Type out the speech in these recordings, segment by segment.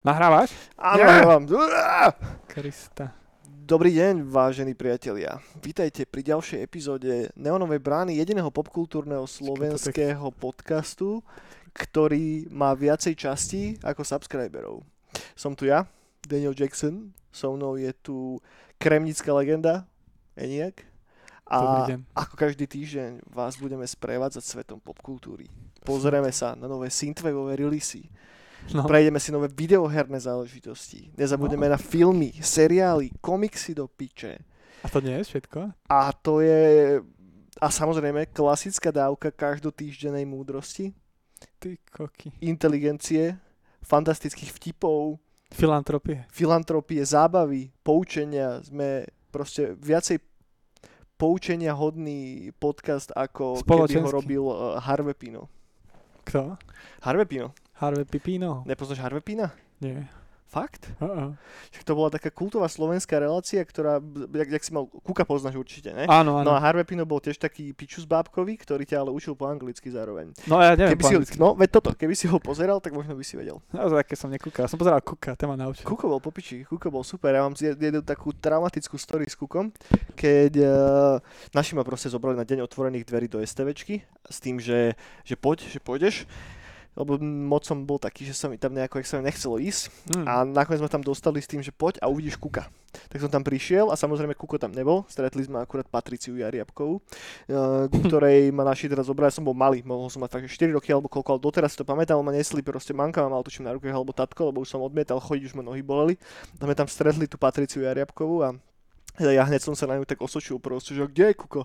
Nahrávaš? Áno, mám. Krista. Dobrý deň, vážení priatelia. Vítajte pri ďalšej epizóde Neonovej brány, jediného popkultúrneho slovenského podcastu, ktorý má viacej častí ako subscriberov. Som tu ja, Daniel Jackson, so mnou je tu kremnická legenda, Eniak. A ako každý týždeň vás budeme sprevádzať svetom popkultúry. Pozrieme sa na nové synthwaveové releasy, No. Prejdeme si nové videoherné záležitosti. Nezabudeme No. na filmy, seriály, komiksy do piče. A to nie je všetko? A to je... A samozrejme, klasická dávka každotýždenej múdrosti, Ty koky. inteligencie, fantastických vtipov, Filantropie. filantropie, zábavy, poučenia. Sme proste viacej poučenia hodný podcast, ako kedy ho robil uh, Harvey Pino. Kto? Harvey Pino. Harvey Pipino? Nepoznáš Harvey Pina? Nie. Fakt? Uh-uh. Však to bola taká kultová slovenská relácia, ktorá, jak, jak si mal, Kuka poznáš určite, ne? Áno, áno. No a Harvey Pino bol tiež taký pičus bábkový, ktorý ťa ale učil po anglicky zároveň. No ja neviem Keby po si anglicky. no veď toto, keby si ho pozeral, tak možno by si vedel. No, také som nekúkal. Som pozeral Kuka, ten ma naučil. Kuko bol po piči, Kuko bol super. Ja mám jed- jednu takú traumatickú story s Kukom, keď uh, naši ma proste zobrali na deň otvorených dverí do STVčky s tým, že, že poď, že pôjdeš. Lebo moc som bol taký, že sa mi tam nejako, jak sa mi nechcelo ísť. Hm. A nakoniec sme tam dostali s tým, že poď a uvidíš Kuka. Tak som tam prišiel a samozrejme Kuko tam nebol. Stretli sme akurát Patriciu Jariabkovú, ku ktorej ma naši teraz zobrali. Ja som bol malý, mohol som mať fakt, že 4 roky alebo koľko, ale doteraz si to pamätám, ma nesli proste manka ma mal tuším na ruke alebo tatko, lebo už som odmietal chodiť, už ma nohy boleli. A sme tam stretli tú Patriciu Jariabkovú a ja hneď som sa na ňu tak osočil proste, že kde je Kuko?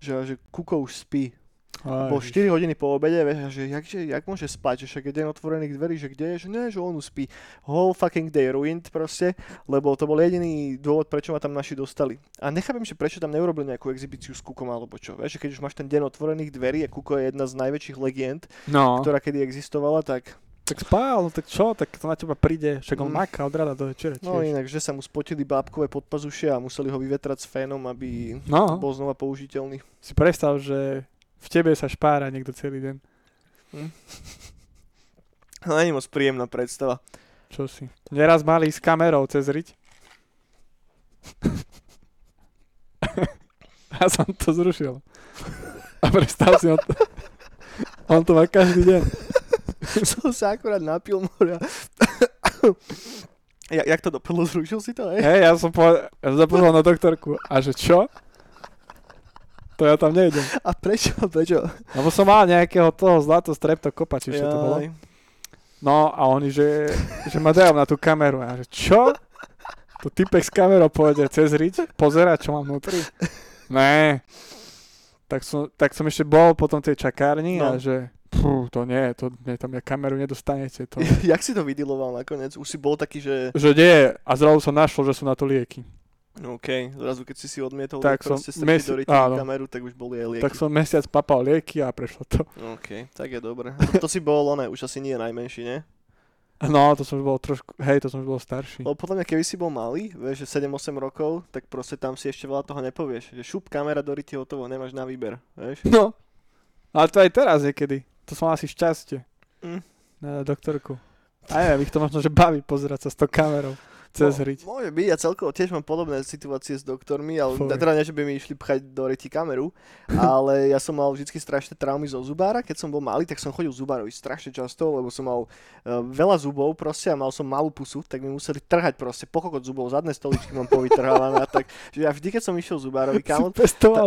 Že, že Kuko už spí. Aj, Bol 4 hodiny po obede, vieš, že jak, že jak môže spať, že však je deň otvorených dverí, že kde je, že nie, že on spí. Whole fucking day ruined proste, lebo to bol jediný dôvod, prečo ma tam naši dostali. A nechápem, že prečo tam neurobili nejakú exibíciu s Kukom alebo čo, vieš, že keď už máš ten deň otvorených dverí a Kuko je jedna z najväčších legend, No, ktorá kedy existovala, tak tak spál, tak čo, tak to na teba príde, však on Mm. maká od rada do večera no tiež. inak, že sa mu spotili bábkové podpazušie a museli ho vyvetrať s fénom, aby No, bol znova použiteľný. si predstav, že v tebe sa špára niekto celý deň. No není moc príjemná predstava. Čo si? Neraz mali s kamerou cez riť. ja som to zrušil. A predstav si, on to, on to má každý deň. som sa akurát napil mora. jak, jak to dopadlo, zrušil si to, hej? Hej, ja som povedal, ja som na doktorku. A že čo? To ja tam nejdem. A prečo, prečo? Lebo som mal nejakého toho zlato streptokopa, či čo to bolo. No a oni, že, že ma dajú na tú kameru. A ja, že čo? Tu typek s kamerou pôjde cez riť, pozerať, čo mám vnútri. Ne. Tak som, tak som ešte bol potom tej čakárni a No. že pú, to nie, to nie, tam ja kameru nedostanete. To. Jak si to vydiloval nakoniec? Už si bol taký, že... Že nie, a zrazu som našlo, že sú na to lieky. OK, zrazu keď si si odmietol Tak som mesi- do áno. kameru, tak už boli aj lieky. Tak som mesiac papal lieky a prešlo to. OK, tak je dobre. To, to si bol, oné, už asi nie najmenší, ne? No, to som už bol trošku, hej, to som už bol starší. Lebo podľa mňa, keby si bol malý, vieš, že 7-8 rokov, tak proste tam si ešte veľa toho nepovieš. Že šup, kamera do ryti, hotovo, nemáš na výber, vieš? No, ale to aj teraz niekedy. To som asi šťastie. Mm. Na doktorku. A neviem, ich to možno, že baví pozerať sa s tou kamerou cez hriť. Môže byť, ja celkovo tiež mám podobné situácie s doktormi, ale Fuj. teda nie, že by mi išli pchať do ryti kameru, ale ja som mal vždy strašné traumy zo zubára, keď som bol malý, tak som chodil zubárovi strašne často, lebo som mal uh, veľa zubov proste a mal som malú pusu, tak mi museli trhať proste pokokot zubov, zadné stoličky mám povytrhávané a tak, že ja vždy, keď som išiel zubárovi, kámo,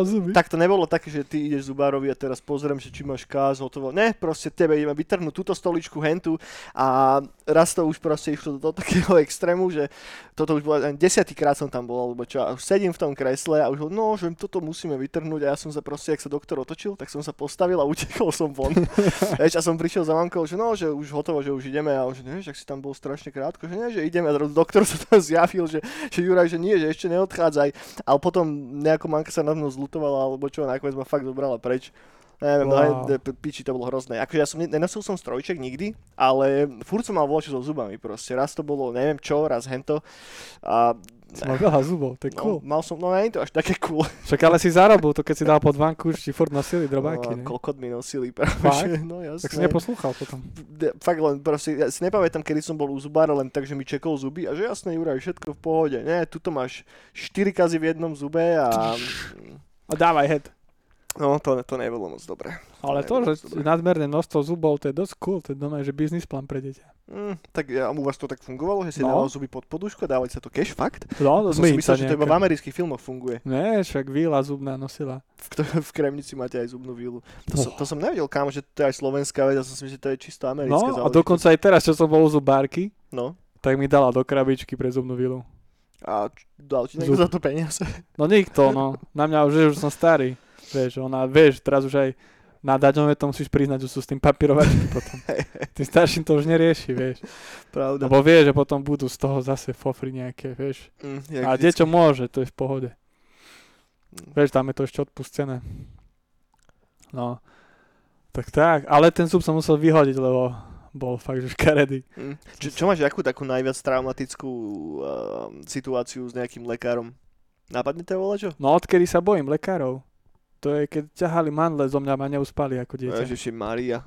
zuby. tak to nebolo také, že ty ideš zubárovi a teraz pozriem, že či máš káz, hotovo. Ne, proste tebe ideme vytrhnúť túto stoličku, hentu a raz to už proste išlo do takého extrému, že toto už bolo desiatýkrát som tam bol, alebo čo, a už sedím v tom kresle a už ho, no, že toto musíme vytrhnúť a ja som sa proste, ak sa doktor otočil, tak som sa postavil a utekol som von. Vieš, a som prišiel za mamkou, že no, že už hotovo, že už ideme a už, ne, že si tam bol strašne krátko, že nie, že ideme a doktor sa tam zjavil, že, že Juraj, že nie, že ešte neodchádzaj. Ale potom nejako mamka sa na mnou zlutovala, alebo čo, nakoniec ma fakt zobrala preč. Neviem, Wow. no, wow. piči, to bolo hrozné. Akože ja som, ne- nenosil som strojček nikdy, ale furt som mal voľačo so zubami proste. Raz to bolo neviem čo, raz hento. A Si mal veľa zubov, to je cool. no, mal som, no nie je to až také cool. Však ale si zarobil, to keď si dal pod vanku, ti furt nosili drobáky, no, kokot mi nosili práve, že, no jasné. Tak si neposlúchal potom. De- fakt len proste, ja si nepamätám, kedy som bol u zubára, len tak, že mi čekol zuby a že jasné, Juraj, všetko v pohode. Nie, tuto máš 4 kazy v jednom zube a... A dávaj head. No, to, to nebolo moc dobré. Ale to, že nadmerné množstvo zubov, to je dosť cool, to je doma, že biznis plán pre dieťa. Mm, tak ja, u vás to tak fungovalo, že si No. dával zuby pod podušku a dávali sa to cash, fakt? No, To som si myslel, že to iba v amerických filmoch funguje. Ne, však víla zubná nosila. V, kto- v Kremnici máte aj zubnú vílu. To, som, to som nevedel, kámo, že to je aj slovenská vec, ja som si myslel, že to je čisto americká No, a záležitosť. dokonca aj teraz, čo som bol u zubárky, No, tak mi dala do krabičky pre zubnú vilu. a dal ti niekto Zub. za to peniaze? No nikto, no. Na mňa už, už som starý. Vieš, ona, vieš, teraz už aj na daňové to musíš priznať, že sú s tým papírovačky potom. Tým starším to už nerieši, vieš. Pravda. Lebo vieš, že potom budú z toho zase fofry nejaké, vieš. Mm, A deťo môže, to je v pohode. Mm. Vieš, tam je to ešte odpustené. No. Tak tak, ale ten zub som musel vyhodiť, lebo bol fakt, že škaredý. Mm. Čo, čo máš akú takú najviac traumatickú uh, situáciu s nejakým lekárom? Napadne ťa volačo? No odkedy sa bojím lekárov. To je, keď ťahali mandle zo mňa, ma neuspali ako dieťa. Ježiši Maria.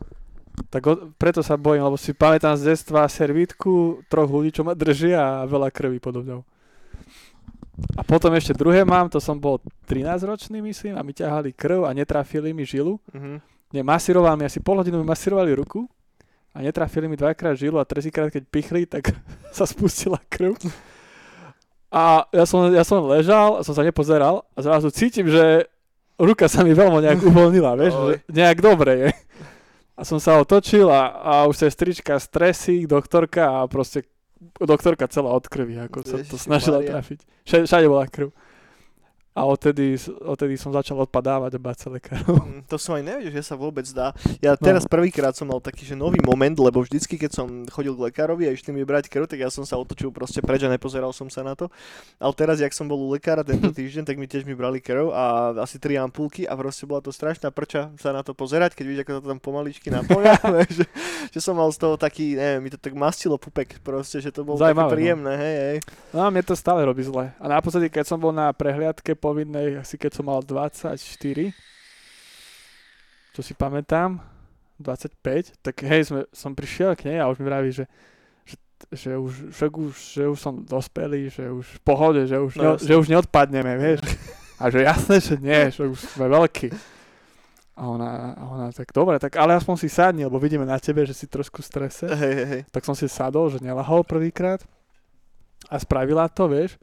Tak o, preto sa bojím, lebo si pamätám z detstva servítku troch ľudí, čo ma držia a veľa krvi podo mňou. A potom ešte druhé mám, to som bol 13 ročný myslím a mi ťahali krv a netrafili mi žilu. Mhm. Nie, masíroval mi asi pol hodinu mi masírovali ruku a netrafili mi dvakrát žilu a tretíkrát keď pichli, tak sa spustila krv. A ja som, ja som ležal a som sa nepozeral a zrazu cítim, že ruka sa mi veľmi nejak uvoľnila, vieš, že nejak dobre je. A som sa otočil a, a už sestrička stresík, doktorka a proste doktorka celá od krvi, ako sa to snažila trafiť. Všade, všade bola krv. A odtedy, odtedy som začal odpadávať a báť sa lekárov. Mm, To som aj nevedel, že sa vôbec dá. Ja teraz No. prvýkrát som mal taký že nový moment, lebo vždycky, keď som chodil k lekárovi a išli mi brať krv, tak ja som sa otočil proste preč a nepozeral som sa na to. Ale teraz, jak som bol u lekára tento týždeň, tak mi tiež mi brali krv a asi tri ampulky a proste bola to strašná prča sa na to pozerať, keď vidíš, ako sa to tam pomaličky naplňa, že, že, som mal z toho taký, neviem, mi to tak mastilo pupek proste, že to bolo Zaujímavé, také no. príjemné, hej, hej. No a mne to stále robí zle. A naposledy, keď som bol na prehliadke povinnej, asi keď som mal 24, čo si pamätám, 25, tak hej, sme, som prišiel k nej a už mi vraví, že, že, že, už, že, už, že už som dospelý, že už v pohode, že už, No jasne. že už neodpadneme, vieš. A že jasné, že nie, že už sme veľkí. A ona, a ona tak dobre, tak ale aspoň si sadni, lebo vidíme na tebe, že si trošku strese hej, hej. tak som si sadol, že nelahol prvýkrát a spravila to, vieš.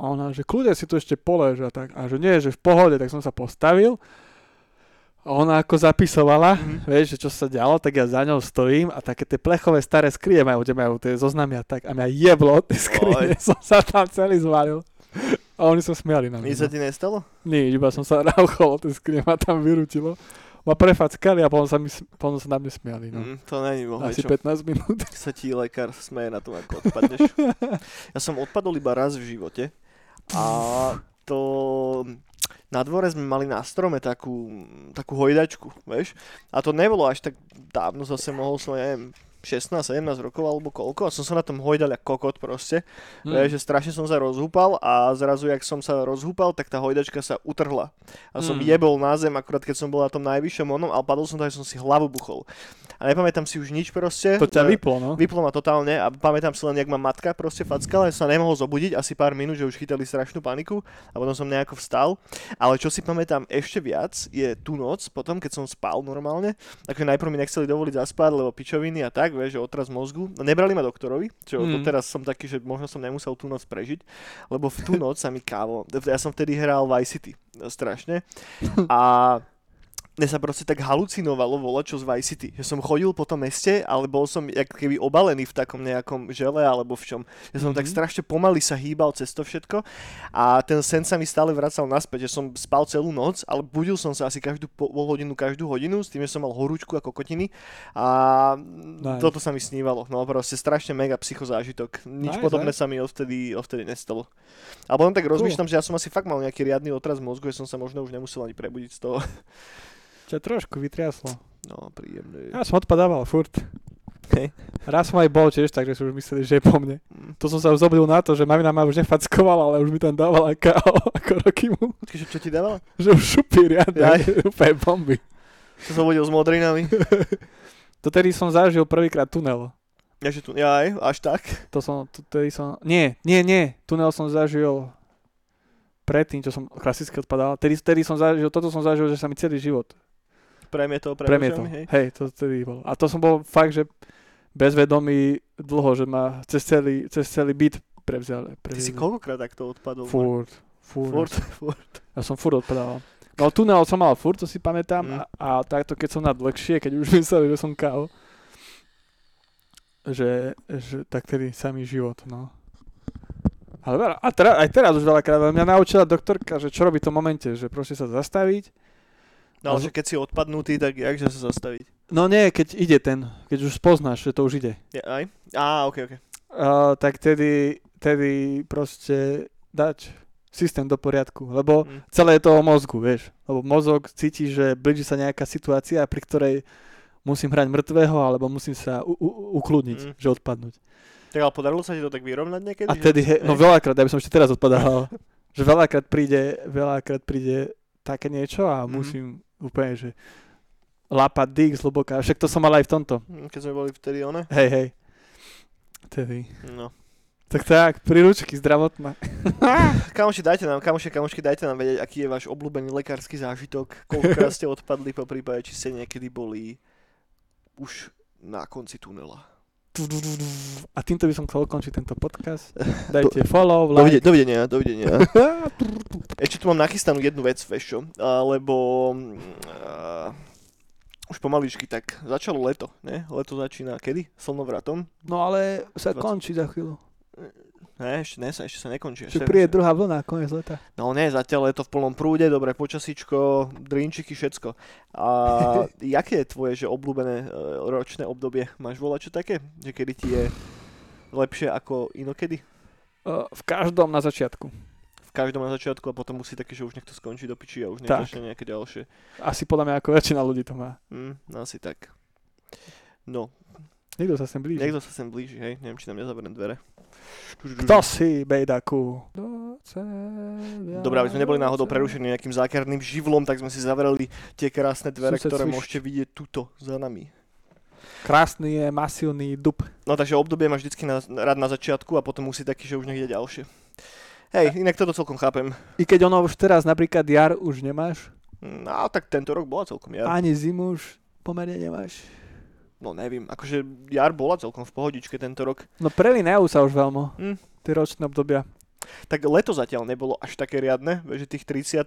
A ona, že kľudne si tu ešte polež a tak. A že nie, že v pohode, tak som sa postavil. A ona ako zapisovala, Mhm. vieš, že čo sa dialo, tak ja za ňou stojím a také tie plechové staré skrie majú, kde majú tie zoznamy a tak. A mňa jeblo od tej skrine, som sa tam celý zvalil. A oni sa smiali na mňa. Nič sa no. ti nestalo? Nie, iba som sa rauchol od tej skrine, ma tam vyrutilo. Ma prefackali a potom sa, mi, potom sa na mňa smiali. No. Mm, to není mohli, Asi čo? 15 minút. sa ti lekár smeje na tom, ako odpadneš. ja som odpadol iba raz v živote a to na dvore sme mali na strome takú, takú hojdačku, vieš? A to nebolo až tak dávno, zase mohol som, neviem, 16-17 rokov alebo koľko a som sa na tom hojdal ako kokot proste. Mm. Že strašne som sa rozhúpal a zrazu, jak som sa rozhúpal, tak tá hojdačka sa utrhla. A som Mm. jebol na zem, akurát keď som bol na tom najvyššom onom, ale padol som tak, že som si hlavu buchol. A nepamätám si už nič proste. To ťa E, vyplo, no. Vyplo ma totálne a pamätám si len, jak ma matka proste fackala, že sa nemohol zobudiť asi pár minút, že už chytali strašnú paniku a potom som nejako vstal. Ale čo si pamätám ešte viac, je tú noc, potom keď som spal normálne, takže najprv mi nechceli dovoliť zaspať, lebo pičoviny a tak, vieš, že otraz mozgu. No, Nebrali ma doktorovi, čo mm. doteraz som taký, že možno som nemusel tú noc prežiť, lebo v tú noc sa mi kávo, ja som vtedy hral Vice City, strašne. A mne sa proste tak halucinovalo volať čo z Vice City. Že som chodil po tom meste, ale bol som jak keby obalený v takom nejakom žele alebo v čom. Že som mm-hmm. tak Mhm. strašne pomaly sa hýbal cez to všetko a ten sen sa mi stále vracal naspäť, že som spal celú noc, ale budil som sa asi každú pol hodinu, každú hodinu s tým, že som mal horúčku ako kotiny a Nice. toto sa mi snívalo. No proste strašne mega psychozážitok. Nič Nice, podobné nice. sa mi odvtedy, odvtedy nestalo. A potom tak rozmýšľam, že ja som asi fakt mal nejaký riadny otraz mozgu, že som sa možno už nemusel ani prebudiť z toho. Ťa trošku vytriaslo. No, príjemné. Ja som odpadával furt. Hej. Raz som aj bol tiež tak, že si už mysleli, že je po mne. Mm. To som sa už zobudil na to, že mamina ma už nefackovala, ale už mi tam dávala KO ako roky mu. Počkej, čo, čo ti dávala? Že už šupí riadne, Jaj. úplne bomby. Som sa vodil s modrinami. To tedy som zažil prvýkrát tunel. Ja, že tu, jaj, až tak. To som, to tedy som, nie, nie, nie, tunel som zažil predtým, čo som klasicky odpadal. Tedy, tedy som zažil, toto som zažil, že sa mi celý život Premietol, premietol. hej. Hej, to tedy bol. A to som bol fakt, že bezvedomý dlho, že ma cez celý, cez celý byt prevzali. Ty si koľkokrát takto odpadol? Furt, furt. Furt, furt. Ja som furt odpadal. No tunel som mal furt, to si pamätám. Mm. A, a takto, keď som na dlhšie, keď už mysleli, že som KO, že, že tak tedy samý život, no. Ale veľa, a teraz, aj teraz už veľakrát mňa naučila doktorka, že čo robiť v tom momente, že proste sa zastaviť. No ale že keď si odpadnutý, tak jakže sa zastaviť? No nie, keď ide ten, keď už spoznáš, že to už ide. Je, aj? Á, ok, ok. Uh, tak tedy, tedy proste dať systém do poriadku, lebo Mm. celé je to o mozgu, vieš. Lebo mozog cíti, že blíži sa nejaká situácia, pri ktorej musím hrať mŕtvého, alebo musím sa u- u- ukludniť, Mm. že odpadnúť. Tak ale podarilo sa ti to tak vyrovnať niekedy? A tedy, he, no veľakrát, ja by som ešte teraz odpadal, že veľakrát príde, veľakrát príde také niečo a Mhm. musím úplne, že lápať dých zhlboka. Však to som mal aj v tomto. Hm, Keď sme boli vtedy one? Hej, hej. Tedy. No. Tak tak, príručky zdravotná. Kamoši, dajte nám, kamoši, kamošky, dajte nám vedieť, aký je váš obľúbený lekársky zážitok, koľkokrát ste odpadli po prípade, či ste niekedy boli už na konci tunela. A týmto by som chcel ukončiť tento podcast. Dajte follow, like. dovidenia, dovidenia. Ešte tu mám nachystanú jednu vec, vieš čo, lebo uh, už pomaličky tak začalo leto, ne? Leto začína kedy? Slnovratom? No ale sa 20. končí za chvíľu. Ne, ešte, ne, ešte sa nekončí. Ešte, príde druhá vlna, koniec leta. No ne, zatiaľ je to v plnom prúde, dobré počasíčko, drinčiky, všetko. A jaké je tvoje, že obľúbené e, ročné obdobie? Máš volať čo také? Že kedy ti je lepšie ako inokedy? Uh, v každom na začiatku. V každom na začiatku a potom musí také, že už nech to skončí do piči a už nech Tak. začne nejaké ďalšie. Asi podľa mňa ako väčšina ľudí to má. No asi tak. No, Niekto sa sem blíži. niekto sa sem blíži, hej, neviem, či nám nezavriem dvere. Kto si, bejdaku? Dobre, aby sme neboli náhodou prerušení nejakým zákerným živlom, tak sme si zavreli tie krásne dvere, Sused ktoré svišť. môžete vidieť tuto za nami. Krásny je masívny dub. No takže obdobie máš vždycky na, rád na začiatku a potom musí taký, že už ide ďalšie. Hej, inak toto celkom chápem. I keď ono už teraz napríklad jar už nemáš, No tak tento rok bola celkom jar. ani zimu už pomerne nemáš. No nevím, akože jar bola celkom v pohodičke tento rok. No prelinajú sa už veľmi. Hm. Tie ročné obdobia. Tak leto zatiaľ nebolo až také riadne, že tých 30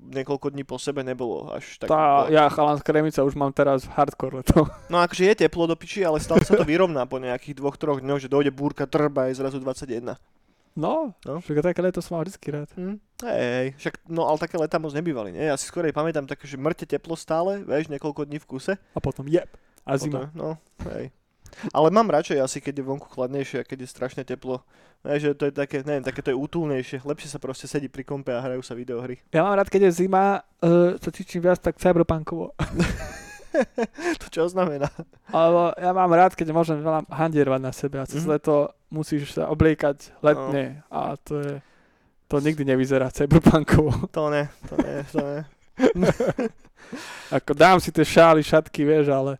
niekoľko dní po sebe nebolo až tak... Tá, ja chalan z Kremica už mám teraz hardcore leto. No akože je teplo do piči, ale stále sa to vyrovná po nejakých dvoch, troch dňoch, že dojde búrka, trba je zrazu 21. No, No. však také leto som mal vždycky rád. Hej, hej, však, no ale také leta moc nebývali, nie? Ja si skorej pamätám také, že mŕte teplo stále, vieš, niekoľko dní v kuse. A potom jeb. A zima. Potom, no, hej. Ale mám radšej asi, keď je vonku chladnejšie a keď je strašne teplo. Ne, že to je také, neviem, také to je útulnejšie. Lepšie sa proste sedí pri kompe a hrajú sa videohry. Ja mám rád, keď je zima, uh, sa cítim viac tak cyberpunkovo. to čo znamená? Ale ja mám rád, keď môžem veľa handierovať na sebe a cez Mhm. leto musíš sa obliekať letne a to je... To nikdy nevyzerá cyberpunkovo. To ne, to ne, to ne. Ako dám si tie šály, šatky, vieš, ale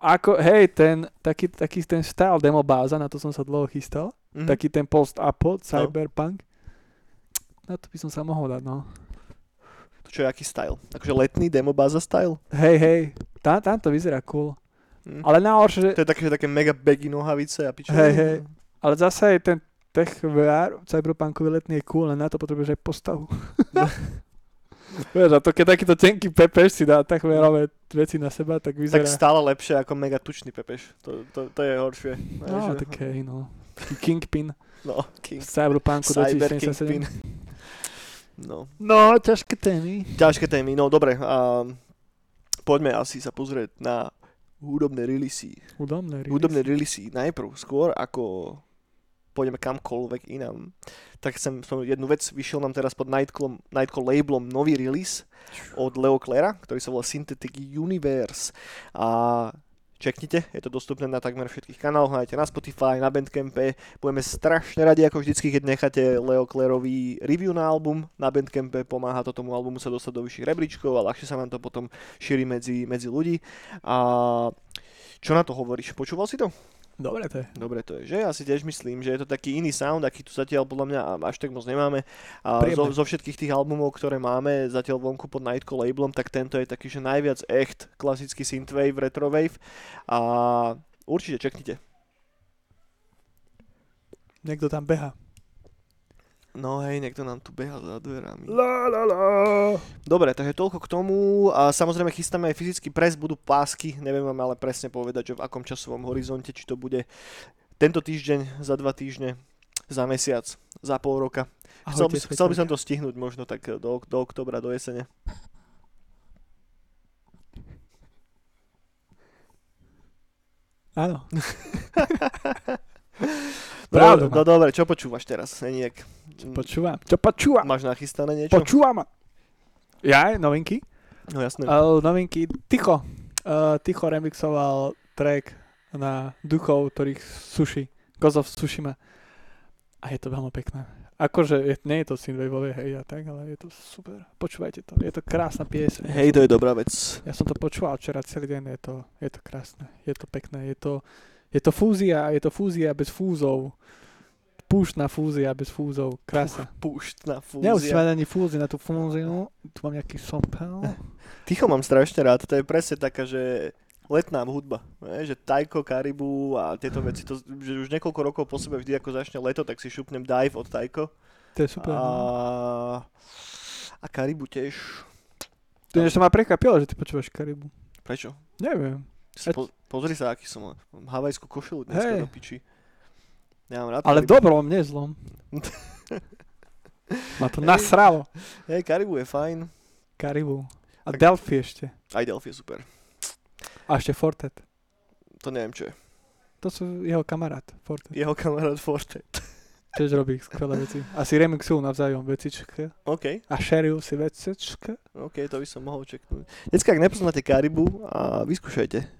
ako, hej, ten, taký, taký ten style demobáza, na to som sa dlho chystal, Mhm. taký ten post-apo, cyberpunk, na to by som sa mohol dať, no. To čo je aký style? Akože letný demobáza style? Hej, hej, tam, tam to vyzerá cool. Hm. Ale najhoršie, že, To je také, že také mega baggy nohavice a pičo. Hej, hej. ale zase aj ten tech VR cyberpunkový letný je cool, len na to potrebuješ aj postavu. Vieš, a to keď takýto tenký pepeš si dá tak verové veci na seba, tak vyzerá... Tak stále lepšie ako mega tučný pepeš. To, to, to je horšie. No, že- tak hej, no. Kingpin no, King, Cyberpunku Cyber 2077. Kingpin. No. No, ťažké témy. Ťažké témy, no dobre. A poďme asi sa pozrieť na hudobné releasy. Hudobné release. Hudobné releasy najprv, skôr ako pôjdeme kamkoľvek inám, tak chcem som jednu vec, vyšiel nám teraz pod Nightcall, labelom nový release od Leo Clera, ktorý sa volá Synthetic Universe a čeknite, je to dostupné na takmer všetkých kanáloch, nájdete na Spotify, na Bandcampe. Budeme strašne radi, ako vždycky, keď necháte Leo Clarový review na album na Bandcampe, pomáha to tomu albumu sa dostať do vyšších rebríčkov a ľahšie sa nám to potom šíri medzi, medzi ľudí. A čo na to hovoríš? Počúval si to? Dobre to je. Dobre to je, že? Ja si tiež myslím, že je to taký iný sound, aký tu zatiaľ podľa mňa až tak moc nemáme. A zo, zo všetkých tých albumov, ktoré máme zatiaľ vonku pod Nightcall labelom, tak tento je taký, že najviac echt klasický synthwave, retrowave. A určite čeknite. Niekto tam beha. No hej, niekto nám tu beha za dverami. La, la, la. Dobre, takže toľko k tomu. A samozrejme chystáme aj fyzický pres, budú pásky. Neviem vám ale presne povedať, že v akom časovom horizonte, či to bude tento týždeň, za dva týždne, za mesiac, za pol roka. Ahojte, chcel, by, chcel by som to stihnúť možno tak do, do oktobra, do jesene. Áno. Pravda. No, no dobre, čo počúvaš teraz, Eniek? Čo počúvam? Čo počúvam? Máš nachystané niečo? Počúvam. Ja, novinky? No jasné. Uh, novinky, Ticho. Uh, Ticho remixoval track na duchov, ktorých suši. Gozov Sushima. A je to veľmi pekné. Akože, je, nie je to synthwaveové, hej, a tak, ale je to super. Počúvajte to, je to krásna pieseň. Hej, to je dobrá vec. Ja som to počúval včera celý deň, je to, je to krásne, je to pekné, je to, je to fúzia, je to fúzia bez fúzov. Púštna fúzia bez fúzov. Krása. Púštna fúzia. Nemusíš mať ani fúzi na tú fúziu. Tu mám nejaký sompel. Ticho mám strašne rád. To je presne taká, že letná hudba. Ne? Že Tajko, Karibu a tieto veci. To, že už niekoľko rokov po sebe vždy ako začne leto, tak si šupnem Dive od Tajko. To je super. A, no. a Karibu tiež. To niečo ma prekvapilo, že ty počúvaš Karibu. Prečo? Neviem. Po, pozri sa, aký som. Mám havajskú košelu dneska hey. do piči. Ja mám rád Ale v dobrom, nie zlom. Ma to nasralo. Hej, Karibu je fajn. Karibu. A tak... Delphi ešte. Aj Delphi je super. A ešte Fortet. To neviem, čo je. To sú jeho kamarát, Fortet. Jeho kamarát Fortet. Tiež robí skvelé veci. Asi remixujú navzájom vecičke. OK. A šeriu si vecičke. OK, to by som mohol čeknúť. Dneska, ak nepoznáte Karibu, a vyskúšajte.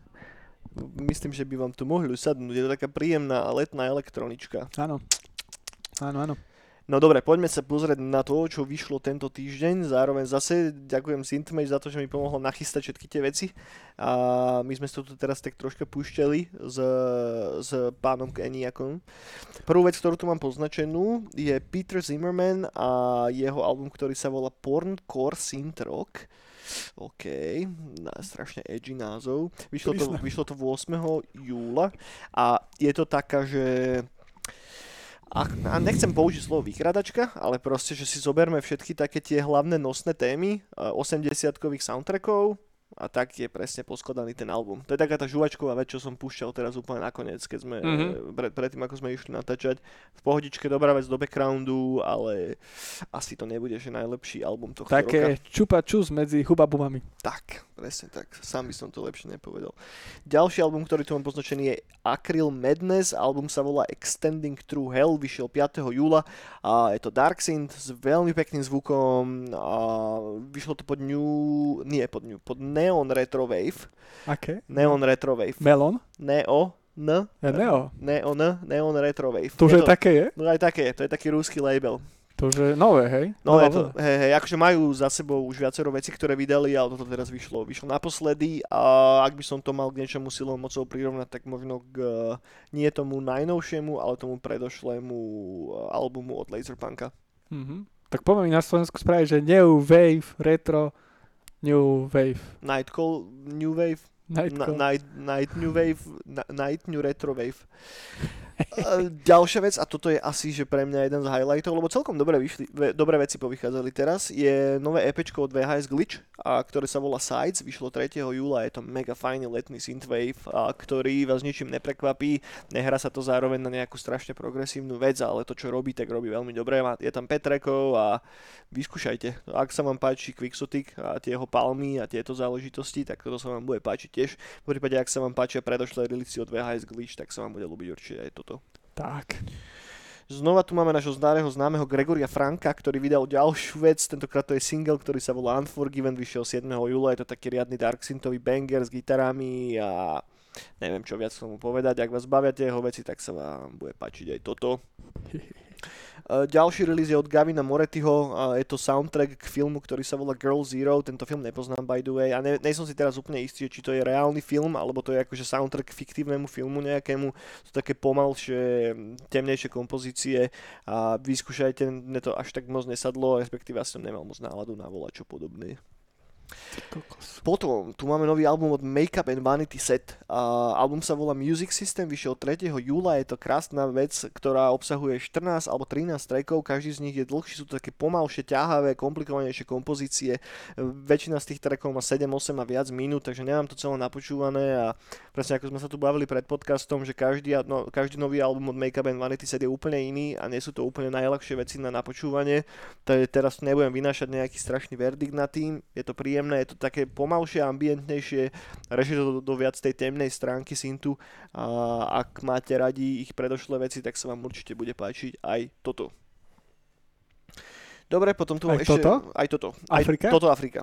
Myslím, že by vám tu mohli sadnúť. Je to taká príjemná letná elektronička. Áno. Áno, áno. No dobre, poďme sa pozrieť na to, čo vyšlo tento týždeň. Zároveň zase ďakujem Synthmage za to, že mi pomohlo nachystať všetky tie veci. A my sme to tu teraz tak troška púšťali s, s pánom Eniakom. Prvú vec, ktorú tu mám poznačenú, je Peter Zimmerman a jeho album, ktorý sa volá Porncore Synth Rock. OK, na, strašne edgy názov. Vyšlo to, vyšlo to 8. júla a je to taká, že a, a nechcem použiť slovo vykradačka, ale proste, že si zoberme všetky také tie hlavné nosné témy 80-kových soundtrackov, a tak je presne poskladaný ten album. To je taká tá žuvačková vec, čo som púšťal teraz úplne nakoniec, keď sme, mm-hmm. pred, predtým ako sme išli natáčať. V pohodičke dobrá vec do backgroundu, ale asi to nebude, že najlepší album tohto Také roka. čupa čus medzi chubabumami. Tak, presne tak. Sám by som to lepšie nepovedal. Ďalší album, ktorý tu mám poznačený je Acryl Madness. Album sa volá Extending Through Hell, vyšiel 5. júla a je to Dark Synth s veľmi pekným zvukom a vyšlo to pod New... nie pod New, pod Neon Retrowave. Aké? Neon Retrowave. Melon? Neo, N. Ja, Neo. Neon, Neon Retrowave. To už je, to, také je? No aj také je, to je taký rúsky label. To už je nové, hej? No, je to, hej, hej, akože majú za sebou už viacero veci, ktoré vydali, ale toto teraz vyšlo. Vyšlo naposledy a ak by som to mal k niečomu silou mocou prirovnať, tak možno k nie tomu najnovšiemu, ale tomu predošlému eh, albumu od Laserpunka. Mm-hmm. Tak poďme mi na Slovensku spraviť, že New Wave, Retro, New Wave. Nightcall, New Wave. Nightcall. Na, night, night New Wave, na, Night New Retro Wave. Ďalšia vec, a toto je asi že pre mňa jeden z highlightov, lebo celkom dobre, vyšli, dobré veci povychádzali teraz, je nové EPčko od VHS Glitch, a, ktoré sa volá Sides, vyšlo 3. júla, je to mega fajný letný synthwave, a, ktorý vás ničím neprekvapí, nehrá sa to zároveň na nejakú strašne progresívnu vec, ale to čo robí, tak robí veľmi dobre, je tam 5 trackov a vyskúšajte. Ak sa vám páči Quixotic a tie jeho palmy a tieto záležitosti, tak toto sa vám bude páčiť tiež. V prípade, ak sa vám páčia predošlé release od VHS Glitch, tak sa vám bude ľúbiť určite aj toto. Tak. Znova tu máme našho znáreho známeho Gregoria Franka, ktorý vydal ďalšiu vec, tentokrát to je single, ktorý sa volá Unforgiven, vyšiel 7. júla, je to taký riadny dark synthový banger s gitarami a neviem čo viac tomu povedať. Ak vás bavia tie jeho veci, tak sa vám bude páčiť aj toto. E, ďalší release je od Gavina Morettiho, je to soundtrack k filmu, ktorý sa volá Girl Zero, tento film nepoznám by the way a ne, nejsem si teraz úplne istý, či to je reálny film, alebo to je akože soundtrack k fiktívnemu filmu nejakému, sú také pomalšie, temnejšie kompozície a vyskúšajte, mne to až tak moc nesadlo, respektíve ja som nemal moc náladu na čo podobné. Potom, tu máme nový album od Makeup and Vanity Set. Uh, album sa volá Music System, vyšiel 3. júla, je to krásna vec, ktorá obsahuje 14 alebo 13 trackov, každý z nich je dlhší, sú to také pomalšie, ťahavé, komplikovanejšie kompozície. Väčšina z tých trackov má 7, 8 a viac minút, takže nemám to celé napočúvané a presne ako sme sa tu bavili pred podcastom, že každý, no, každý nový album od Makeup and Vanity Set je úplne iný a nie sú to úplne najľahšie veci na napočúvanie, takže teraz nebudem vynášať nejaký strašný verdikt na tým, je to príjemné príjemné, je to také pomalšie, ambientnejšie, režie to do, do viac tej temnej stránky Sintu a ak máte radi ich predošlé veci, tak sa vám určite bude páčiť aj toto. Dobre, potom tu mám ešte... Toto? Aj toto. Afrika? Aj toto Afrika.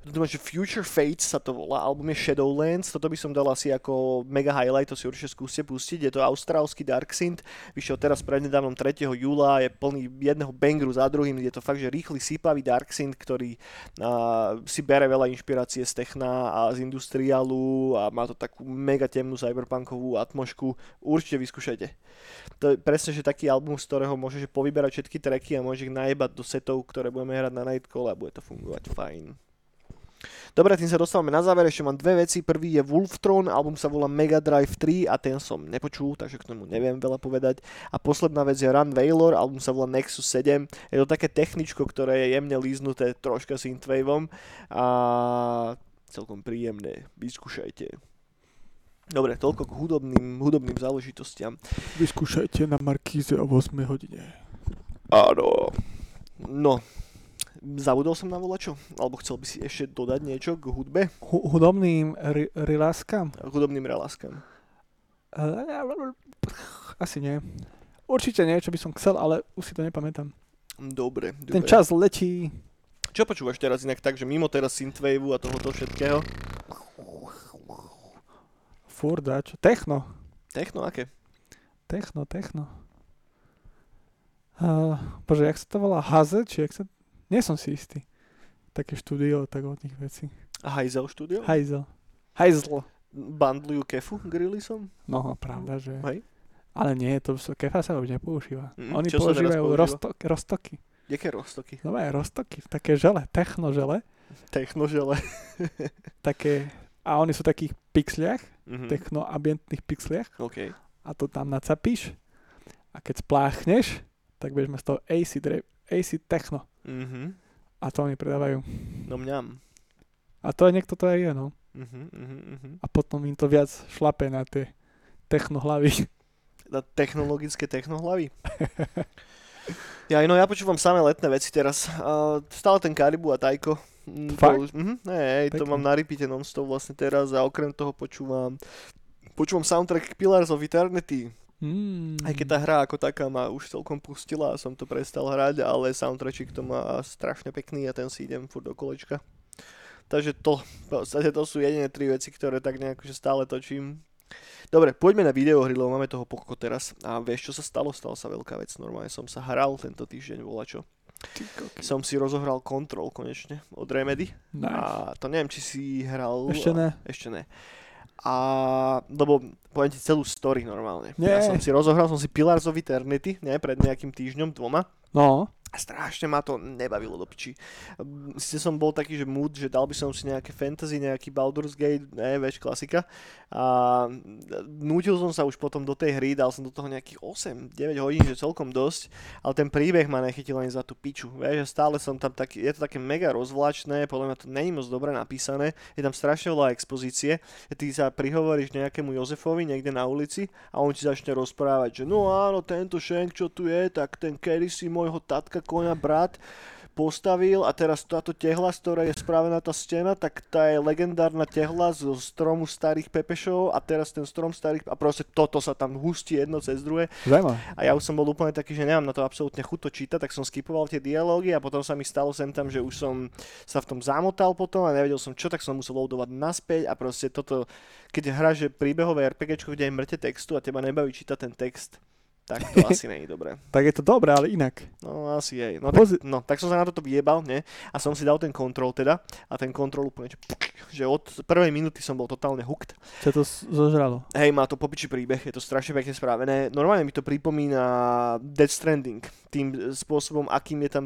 Tu máš Future Fates sa to volá, album je Shadowlands, toto by som dal asi ako mega highlight, to si určite skúste pustiť, je to austrálsky Dark Synth, vyšiel teraz prednedávnom 3. júla, je plný jedného bangru za druhým, je to fakt, že rýchly sípavý Dark Synth, ktorý uh, si bere veľa inšpirácie z techna a z industriálu a má to takú mega temnú cyberpunkovú atmošku, určite vyskúšajte. To je presne, že taký album, z ktorého môžeš povyberať všetky tracky a môžeš ich najebať do setov, ktoré budeme hrať na Nightcall a bude to fungovať fajn. Dobre, tým sa dostávame na záver, ešte mám dve veci. Prvý je Wolftron, album sa volá Mega Drive 3 a ten som nepočul, takže k tomu neviem veľa povedať. A posledná vec je Run Valor, album sa volá Nexus 7. Je to také techničko, ktoré je jemne líznuté troška synthwaveom a celkom príjemné. Vyskúšajte. Dobre, toľko k hudobným, hudobným záležitostiam. Vyskúšajte na Markíze o 8 hodine. Áno. No, Zabudol som na volačo? Alebo chcel by si ešte dodať niečo k hudbe? Hu- hudobným ri- riláskam? Hudobným reláskam. Asi nie. Určite niečo by som chcel, ale už si to nepamätám. Dobre, dobre. Ten čas letí. Čo počúvaš teraz inak tak, že mimo teraz synthwave a tohoto všetkého? Furda, čo? Techno. Techno, aké? Techno, techno. Uh, bože, jak sa to volá? Haze? Či jak sa... Nie som si istý. Také štúdio tak od nich veci. A Hajzel štúdio? Hajzel. Hajzl. Bandlujú kefu som? No, pravda, že... Hej. Ale nie, to kefa sa už nepoužíva. Mm, Oni používajú rostok, rostoky. Jaké rostoky? No aj rostoky, také žele, techno žele. Techno žele. také, a oni sú v takých pixliach, mm-hmm. techno ambientných pixliach. Okay. A to tam nacapíš. A keď spláchneš, tak budeš mať z toho AC, AC techno. Mm-hmm. A to oni predávajú. No mňam. A to aj niekto to aj je, no. Uh-huh, uh-huh. A potom im to viac šlape na tie technohlavy. Na technologické technohlavy? ja, no ja počúvam samé letné veci teraz. Uh, stále ten Karibu a Tajko. Mm, Fakt? uh-huh, ne, to mám na repeate non-stop vlastne teraz a okrem toho počúvam počúvam soundtrack Pillars of Eternity. Mm. Aj keď tá hra ako taká ma už celkom pustila a som to prestal hrať, ale soundtrackik to má strašne pekný a ten si idem furt do kolečka. Takže to, v podstate to sú jediné tri veci, ktoré tak nejako že stále točím. Dobre, poďme na videohry, lebo máme toho pokoko teraz. A vieš, čo sa stalo? Stala sa veľká vec. Normálne som sa hral tento týždeň, volačo. Som si rozohral Control konečne od Remedy. Nice. A to neviem, či si hral... Ešte ne. Ešte ne. A, lebo poviem ti celú story normálne. Nie. Ja som si rozohral, som si Pillars of Eternity, ne, pred nejakým týždňom, dvoma. No. A strašne ma to nebavilo do piči. Sice som bol taký, že mood, že dal by som si nejaké fantasy, nejaký Baldur's Gate, ne, vieš, klasika. A nútil som sa už potom do tej hry, dal som do toho nejakých 8-9 hodín, že celkom dosť, ale ten príbeh ma nechytil ani za tú piču. Vieš, stále som tam taký, je to také mega rozvlačné, podľa mňa to není moc dobre napísané, je tam strašne veľa expozície, ty sa prihovoríš nejakému Jozefovi niekde na ulici a on ti začne rozprávať, že no áno, tento šenk, čo tu je, tak ten kedysi môjho tatka koňa brat postavil a teraz táto tehla, z ktorej je spravená tá stena, tak tá je legendárna tehla zo stromu starých pepešov a teraz ten strom starých a proste toto sa tam hustí jedno cez druhé. Zaujímavé. A ja už som bol úplne taký, že nemám na to absolútne chuť to čítať, tak som skipoval tie dialógy a potom sa mi stalo sem tam, že už som sa v tom zamotal potom a nevedel som čo, tak som musel loadovať naspäť a proste toto, keď hráš príbehové RPGčko, kde je mŕte textu a teba nebaví čítať ten text, tak to asi je dobré. Tak je to dobré, ale inak. No asi jej. No tak, no tak som sa na toto vyjebal, ne? A som si dal ten kontrol teda. A ten kontrol úplne, že, od prvej minúty som bol totálne hooked. Čo to zožralo? Hej, má to popiči príbeh, je to strašne pekne spravené. Normálne mi to pripomína Death Stranding. Tým spôsobom, akým je tam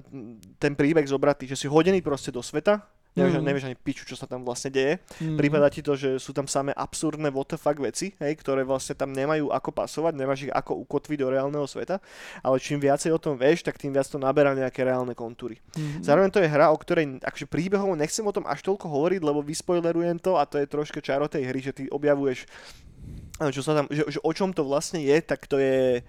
ten príbeh zobratý. Že si hodený proste do sveta. Nevieš, Mhm. nevieš ani piču, čo sa tam vlastne deje. Mm. Prípada ti to, že sú tam samé absurdné what the fuck veci, hej, ktoré vlastne tam nemajú ako pasovať, nemáš ich ako ukotviť do reálneho sveta, ale čím viacej o tom vieš, tak tým viac to naberá nejaké reálne kontúry. Mm. Zároveň to je hra, o ktorej akože príbehovo nechcem o tom až toľko hovoriť, lebo vyspoilerujem to a to je troška čaro tej hry, že ty objavuješ, čo sa tam, že, že o čom to vlastne je, tak to je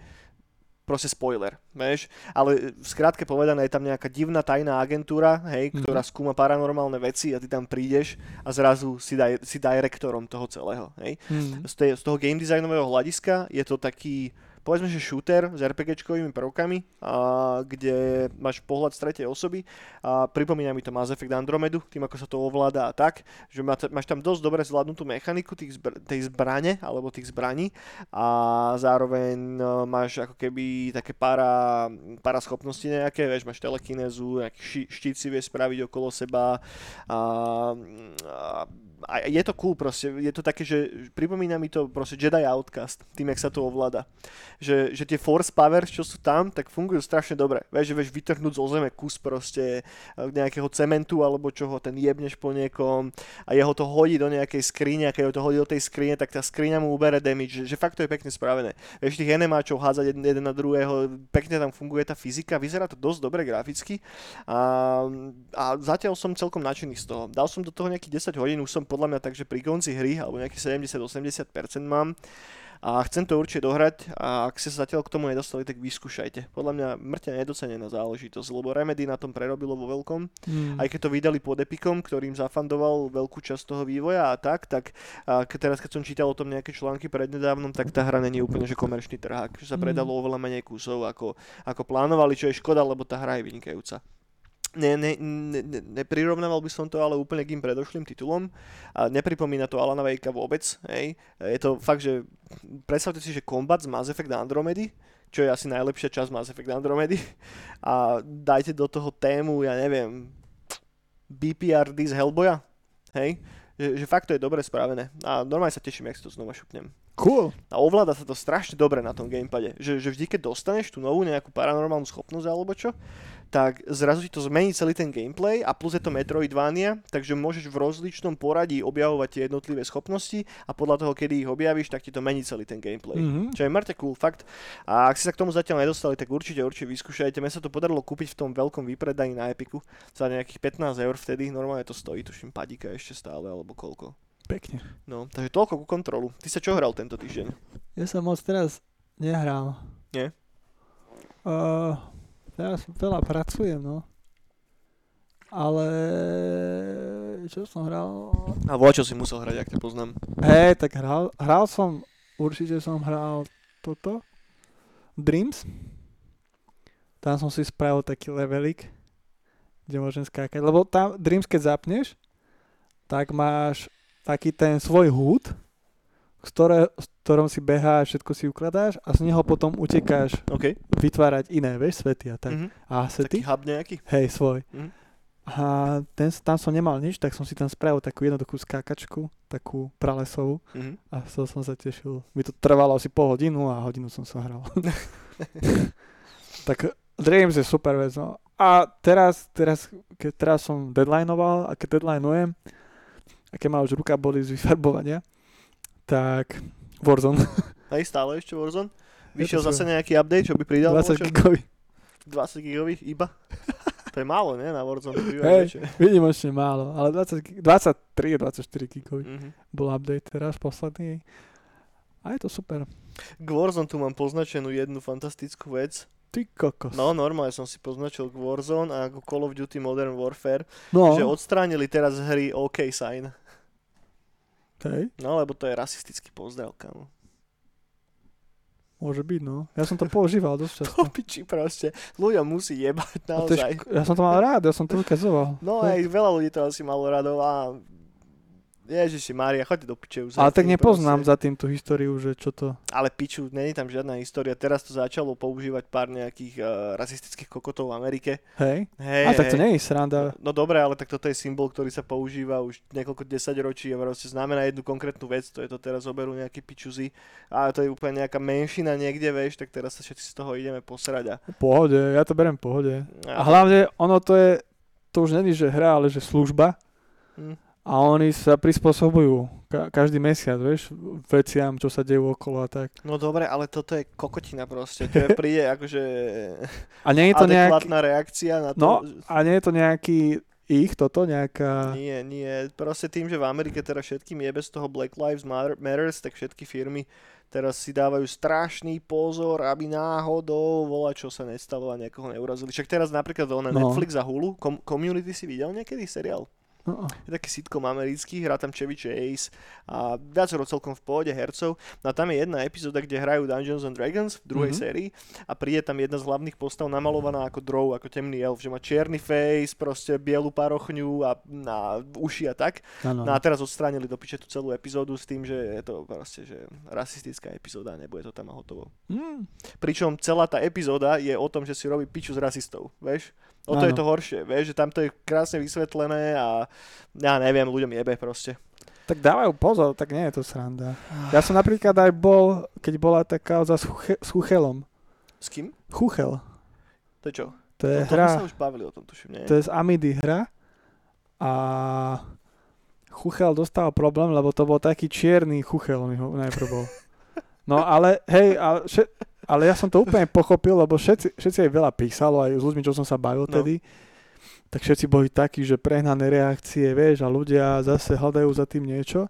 proste spoiler, vieš, ale v skrátke povedané je tam nejaká divná tajná agentúra, hej, Mhm. ktorá skúma paranormálne veci a ty tam prídeš a zrazu si, daj, si direktorom toho celého, hej. Mm. Z, tej, z toho game designového hľadiska je to taký, povedzme, že shooter s RPGčkovými prvkami, a, kde máš pohľad z tretej osoby a pripomína mi to Mass Effect Andromedu, tým ako sa to ovláda a tak, že má, máš tam dosť dobre zvládnutú mechaniku tých zbr- tej zbrane alebo tých zbraní a zároveň no, máš ako keby také para, para schopnosti nejaké, vieš, máš telekinézu, nejaký štít si vieš spraviť okolo seba a, a, a je to cool proste, je to také, že pripomína mi to proste Jedi Outcast, tým, jak sa to ovláda. Že, že tie force powers, čo sú tam, tak fungujú strašne dobre. Vieš, že vieš vytrhnúť zo zeme kus proste e, nejakého cementu alebo čoho, ten jebneš po niekom a jeho to hodí do nejakej skrine a keď ho to hodí do tej skrine, tak tá skriňa mu ubere damage, že, že fakt to je pekne spravené. Vieš, tých enemáčov hádzať jeden, jeden na druhého, pekne tam funguje tá fyzika, vyzerá to dosť dobre graficky a, a zatiaľ som celkom nadšený z toho. Dal som do toho nejakých 10 hodín, už som podľa mňa takže pri konci hry, alebo nejakých 70-80% mám a chcem to určite dohrať a ak ste sa zatiaľ k tomu nedostali, tak vyskúšajte. Podľa mňa mŕte nedocenená záležitosť, lebo Remedy na tom prerobilo vo veľkom. Mm. Aj keď to vydali pod Epicom, ktorým zafandoval veľkú časť toho vývoja a tak, tak a ke- teraz keď som čítal o tom nejaké články prednedávnom, tak tá hra není úplne že komerčný trhák, že sa Mm. predalo oveľa menej kusov ako, ako plánovali, čo je škoda, lebo tá hra je vynikajúca. Ne, ne, ne, ne, neprirovnával by som to ale úplne k im predošlým titulom a nepripomína to Alana Wakea vôbec, hej. Je to fakt, že predstavte si, že kombat z Mass Effect Andromedy, čo je asi najlepšia časť Mass Effect Andromedy a dajte do toho tému, ja neviem, BPRD z Hellboya, hej, že, že fakt to je dobre spravené a normálne sa teším, jak si to znova šupnem. Cool. A ovláda sa to strašne dobre na tom gamepade, že, že vždy, keď dostaneš tú novú nejakú paranormálnu schopnosť alebo čo, tak zrazu ti to zmení celý ten gameplay a plus je to Metroidvania, takže môžeš v rozličnom poradí objavovať tie jednotlivé schopnosti a podľa toho, kedy ich objavíš, tak ti to mení celý ten gameplay. Mhm. Čo je mŕte cool, fakt. A ak si sa k tomu zatiaľ nedostali, tak určite, určite vyskúšajte. Mne sa to podarilo kúpiť v tom veľkom výpredaní na Epiku za nejakých 15 eur vtedy. Normálne to stojí, tuším, padíka ešte stále, alebo koľko. Pekne. No, takže toľko ku kontrolu. Ty sa čo hral tento týždeň? Ja som moc teraz nehral. Nie? Uh, teraz veľa pracujem, no. Ale čo som hral? A vo čo si musel hrať, ak ťa poznám? Hej, tak hral, hral som, určite som hral toto. Dreams. Tam som si spravil taký levelik, kde môžem skákať. Lebo tam Dreams, keď zapneš, tak máš taký ten svoj húd, z, ktoré, s ktorom si beháš, všetko si ukladáš a z neho potom utekáš OK. vytvárať iné, vieš, svety a tak. Mhm. A Taký sety? hub nejaký? Hej, svoj. Mhm. A ten, tam som nemal nič, tak som si tam spravil takú jednoduchú skákačku, takú pralesovú Mhm. a z toho som sa tešil. Mi to trvalo asi pol hodinu a hodinu som sa hral. tak Dreams je super vec, no. A teraz, teraz, keď teraz som deadlineoval a keď deadlineujem, a keď ma už ruka boli z vyfarbovania, tak Warzone, Hej, stále ešte Warzone? Vyšiel zase nejaký update, čo by pridal? 20 niečo? gigový. 20 gigových iba? To je málo, ne? Na Warzone. Hej. Vynimočne málo, ale 20, gi- 23 24 gigový Mhm. bol update teraz posledný. A je to super. K Warzone tu mám poznačenú jednu fantastickú vec. Ty kokos. No, normálne som si poznačil k Warzone a ako Call of Duty Modern Warfare, no. že odstránili teraz hry OK sign. Hej, No, lebo to je rasistický pozdrav, kamo. môže byť, no. Ja som to používal dosť často. To piči proste. Ľuďom musí jebať naozaj. šk- ja som to mal rád, ja som to ukazoval. No aj veľa ľudí to asi malo rado a Ježiši Mária, choďte do piče už. Ale tak nepoznám proste. za tým tú históriu, že čo to... Ale piču, není tam žiadna história. Teraz to začalo používať pár nejakých uh, rasistických kokotov v Amerike. Hej? Hej, A tak to hej. nie je sranda. No, no dobre, ale tak toto je symbol, ktorý sa používa už niekoľko desaťročí a proste znamená jednu konkrétnu vec, to je to teraz zoberú nejaké pičuzy a to je úplne nejaká menšina niekde, vieš, tak teraz sa všetci z toho ideme posrať a, pohode, ja to berem pohode. a, A hlavne ono to je, to už není, že hra, ale že služba. Hm. A oni sa prispôsobujú ka- každý mesiac, vieš, veciam, čo sa dejú okolo a tak. No dobre, ale toto je kokotina proste, to je príde akože A nie je to nejaký... adekvátna reakcia na to. No, a nie je to nejaký ich toto, nejaká... Nie, nie. Proste tým, že v Amerike teraz všetkým je bez toho Black Lives Matter- Matters, tak všetky firmy teraz si dávajú strašný pozor, aby náhodou vola, čo sa nestalo a niekoho neurazili. Však teraz napríklad na No. Netflix a Hulu, Com- Community si videl niekedy seriál? Je taký sitcom americký, hrá tam Chevy Chase a viacero celkom v pohode hercov. No a tam je jedna epizóda, kde hrajú Dungeons and Dragons v druhej Mhm. sérii a príde tam jedna z hlavných postav namalovaná ako drow, ako temný elf, že má čierny face, proste bielu parochňu a, a uši a tak. áno. No a teraz odstránili do piče tú celú epizódu s tým, že je to proste že rasistická epizóda, nebude to tam a hotovo. Mm, Pričom celá tá epizóda je o tom, že si robí piču s rasistov, vieš? O to Áno. je to horšie, vieš, že tam to je krásne vysvetlené a ja neviem, ľuďom jebe proste. tak dávajú pozor, tak nie je to sranda. Ja som napríklad aj bol, keď bola tá kauza s, Chuche- s Chuchelom. S kým? Chuchel. To je čo? To je to, to hra, sme sa už bavili o tom, tuším, nie? to je z Amidy hra a Chuchel dostal problém, lebo to bol taký čierny Chuchel, mi ho najprv bol. No ale hej, ale, vše, ale ja som to úplne pochopil, lebo všetci, všetci aj veľa písalo, aj s ľuďmi, čo som sa bavil No. tedy, tak všetci boli takí, že prehnané reakcie, vieš, a ľudia zase hľadajú za tým niečo.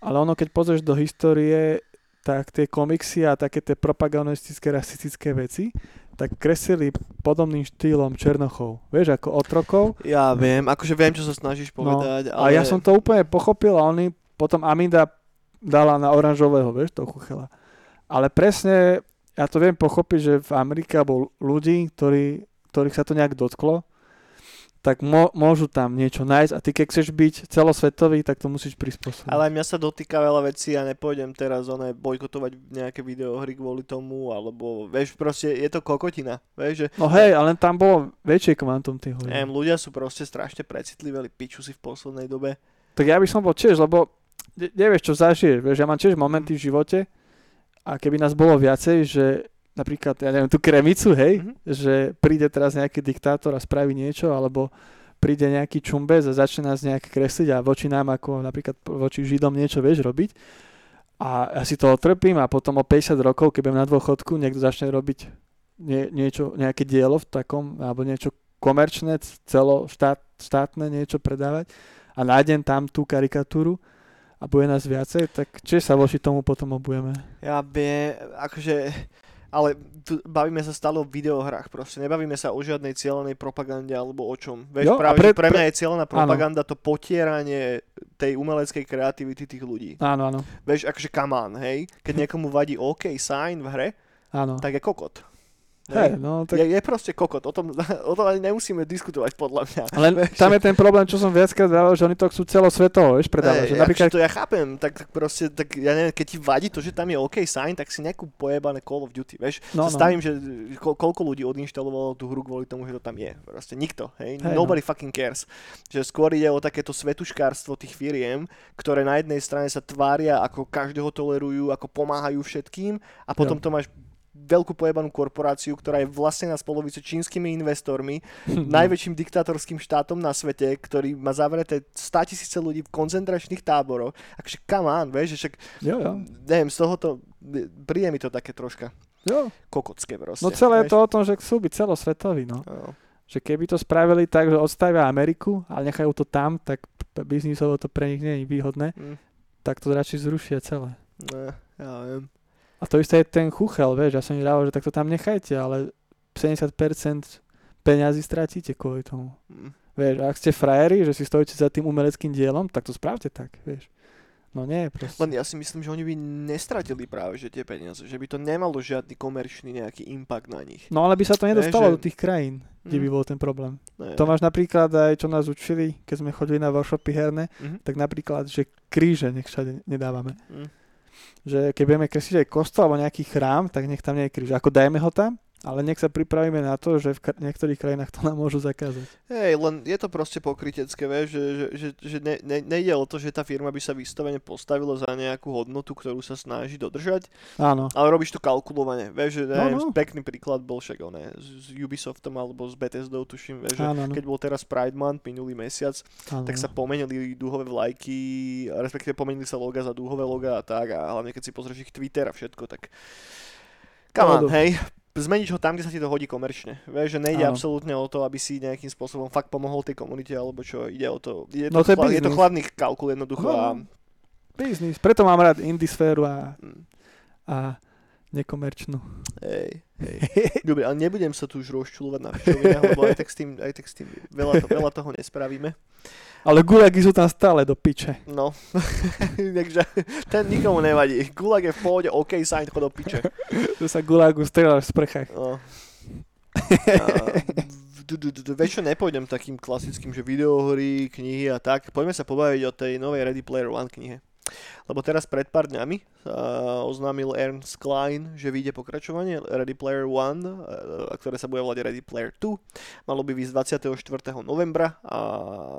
Ale ono, keď pozrieš do histórie, tak tie komiksy a také tie propagandistické, rasistické veci, tak kreslili podobným štýlom Černochov. Vieš, ako otrokov. Ja viem, akože viem, čo sa snažíš povedať, No, A ale... ja som to úplne pochopil a oni potom Amida dala na oranžového, vieš, toho chuchela. Ale presne, ja to viem pochopiť, že v Amerike bol ľudí, ktorí, ktorých sa to nejak dotklo, tak mo- môžu tam niečo nájsť a ty keď chceš byť celosvetový, tak to musíš prispôsobiť. Ale aj mňa sa dotýka veľa vecí a nepôjdem teraz oné bojkotovať nejaké videohry kvôli tomu, alebo vieš, proste je to kokotina, vieš, že No hej, ale tam bolo väčšie kvantum tých ľudí. neviem, ľudia sú proste strašne precitliveli piču si v poslednej dobe. Tak ja by som bol tiež, lebo ne- nevieš, čo zažiješ. Vieš, ja mám tiež momenty v živote a keby nás bolo viacej, že napríklad, ja neviem, tú kremicu, hej, Mhm. že príde teraz nejaký diktátor a spraví niečo, alebo príde nejaký čumbez a začne nás nejak kresliť a voči nám, ako napríklad voči Židom niečo vieš robiť. A ja si to otrpím a potom o 50 rokov, keď budem na dôchodku, niekto začne robiť nie, niečo, nejaké dielo v takom, alebo niečo komerčné, celo štát, štátne niečo predávať a nájdem tam tú karikatúru a bude nás viacej, tak čiže sa voči tomu potom obujeme. Ja viem, akože, ale tu bavíme sa stále o videohrách proste, nebavíme sa o žiadnej cieľenej propagande alebo o čom. Vieš, Jo, práve, pre- pre mňa pre- je cieľená propaganda to potieranie tej umeleckej kreativity tých ľudí. Áno, áno, Vieš, akože come on, hej, keď niekomu vadí OK sign v hre, áno. tak je kokot. Hej, no, tak Je, je proste kokot, o tom, o tom ani nemusíme diskutovať podľa mňa. Len tam je ten problém, čo som viackrát vravel, že oni to chcú celosvetovo, vieš, predávať. že akože napríklad, to ja chápem, tak, tak proste, tak ja neviem, keď ti vadí to, že tam je OK sign, tak si nejakú pojebané Call of Duty, vieš. no, no. stavím, že ko, koľko ľudí odinštalovalo tú hru kvôli tomu, že to tam je. Proste nikto, hej? Hej, Nobody fucking cares. Že skôr ide o takéto svetuškárstvo tých firiem, ktoré na jednej strane sa tvária, ako každého tolerujú, ako pomáhajú všetkým a potom Jo. to máš veľkú pojebanú korporáciu, ktorá je vlastnená z polovice čínskymi investormi, najväčším diktatorským štátom na svete, ktorý má zavreté 100 tisíce ľudí v koncentračných táboroch. Akože come on, vieš, že však, Jo, jo, neviem, z tohoto, príde mi to také troška jo. kokocké proste. No celé je to o tom, že chcú byť celosvetoví, no. No. Že keby to spravili tak, že odstavia Ameriku, ale nechajú to tam, tak biznisovo to pre nich nie je výhodné, Mm. tak to radšej zrušia celé. Ne, ja viem. A to isté je ten chuchel, vieš, ja som im dával, že tak to tam nechajte, ale 70% peňazí stratíte kvôli tomu. Mm. Vieš, ak ste frajeri, že si stojíte za tým umeleckým dielom, tak to spravte tak, vieš. No nie, proste. Len ja si myslím, že oni by nestratili práve že tie peniaze, že by to nemalo žiadny komerčný nejaký impact na nich. No ale by sa to nedostalo že- do tých krajín, kde by Mm. bol ten problém. Ne. To máš napríklad aj, čo nás učili, keď sme chodili na workshopy herné, Mhm. tak napríklad, že kríže nech všade nedávame. Mm. Že keď budeme kresliť aj kostol alebo nejaký chrám, tak nech tam nie je kríž. Ako dajme ho tam, ale nech sa pripravíme na to, že v niektorých krajinách to nám môžu zakázať. Hej, len je to proste pokrytecké, vieš, že, že, že, že ne, ne, nejde o to, že tá firma by sa vystavene postavila za nejakú hodnotu, ktorú sa snaží dodržať, Áno. ale robíš to kalkulovane, vieš, že No, neviem, no. pekný príklad bol však oné, s Ubisoftom alebo s Bethesdou, tuším, vieš, Áno, áno. keď bol teraz Pride Month minulý mesiac, áno. tak sa pomenili dúhové vlajky, respektíve pomenili sa loga za dúhové loga a tak, a hlavne keď si pozrieš ich Twitter a všetko, tak come on, hej, zmeniť ho tam, kde sa ti to hodí komerčne. Vieš, že nejde Áno. absolútne o to, aby si nejakým spôsobom fakt pomohol tej komunite, alebo čo, ide o to, je No to, to je chla- je to chladný kalkul jednoducho No, a no. Biznis. Preto mám rád indie sféru a, mm, a nekomerčnú. hej, hej. Dobre, ale nebudem sa tu už rozčulovať na pičovinách, lebo aj tak s tým, aj tak s tým veľa, to, veľa toho nespravíme. Ale gulagy sú tam stále do piče. No, takže ten nikomu nevadí. Gulag je v pohode, OK, sign, chod do piče. Tu sa gulagu strieľaš v sprchách. No. Vieš čo, nepôjdem takým klasickým, že videohry, knihy a tak. Poďme sa pobaviť o tej novej Ready Player One knihe. Lebo teraz pred pár dňami sa oznámil Ernst Klein, že vyjde pokračovanie Ready Player One, eh, ktoré sa bude volať Ready Player 2. Malo by výsť 24. novembra a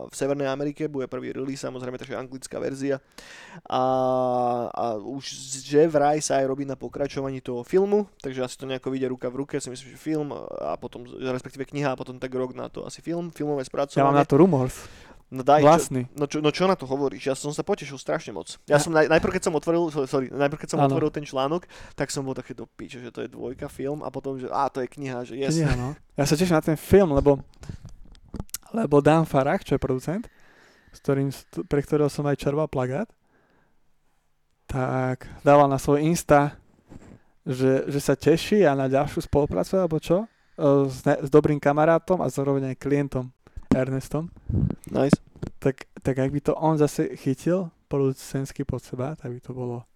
v Severnej Amerike bude prvý release, samozrejme, takže anglická verzia. A, a už že vraj sa aj robí na pokračovaní toho filmu, takže asi to nejako vyjde ruka v ruke, si myslím, že film a potom, respektíve kniha a potom tak rok na to asi film, filmové Ja mám spracovanie. na to rumors. No daj, čo, Vlastný. no, čo, no čo na to hovoríš? Ja som sa potešil strašne moc. Ja som naj, najprv, keď som otvoril, so- sorry, najprv, keď som Áno. otvoril ten článok, tak som bol také do piče, že to je dvojka film a potom, že á, to je kniha, že yes. Kniha, no. Ja sa teším na ten film, lebo, lebo Dan Farah, čo je producent, s ktorým, pre ktorého som aj červal plagát, tak dával na svoj Insta, že, že sa teší a na ďalšiu spoluprácu, alebo čo, e, s, ne, s dobrým kamarátom a zároveň aj klientom Ernestom. Nice. Tak, tak ak by to on zase chytil producensky pod seba, tak by to bolo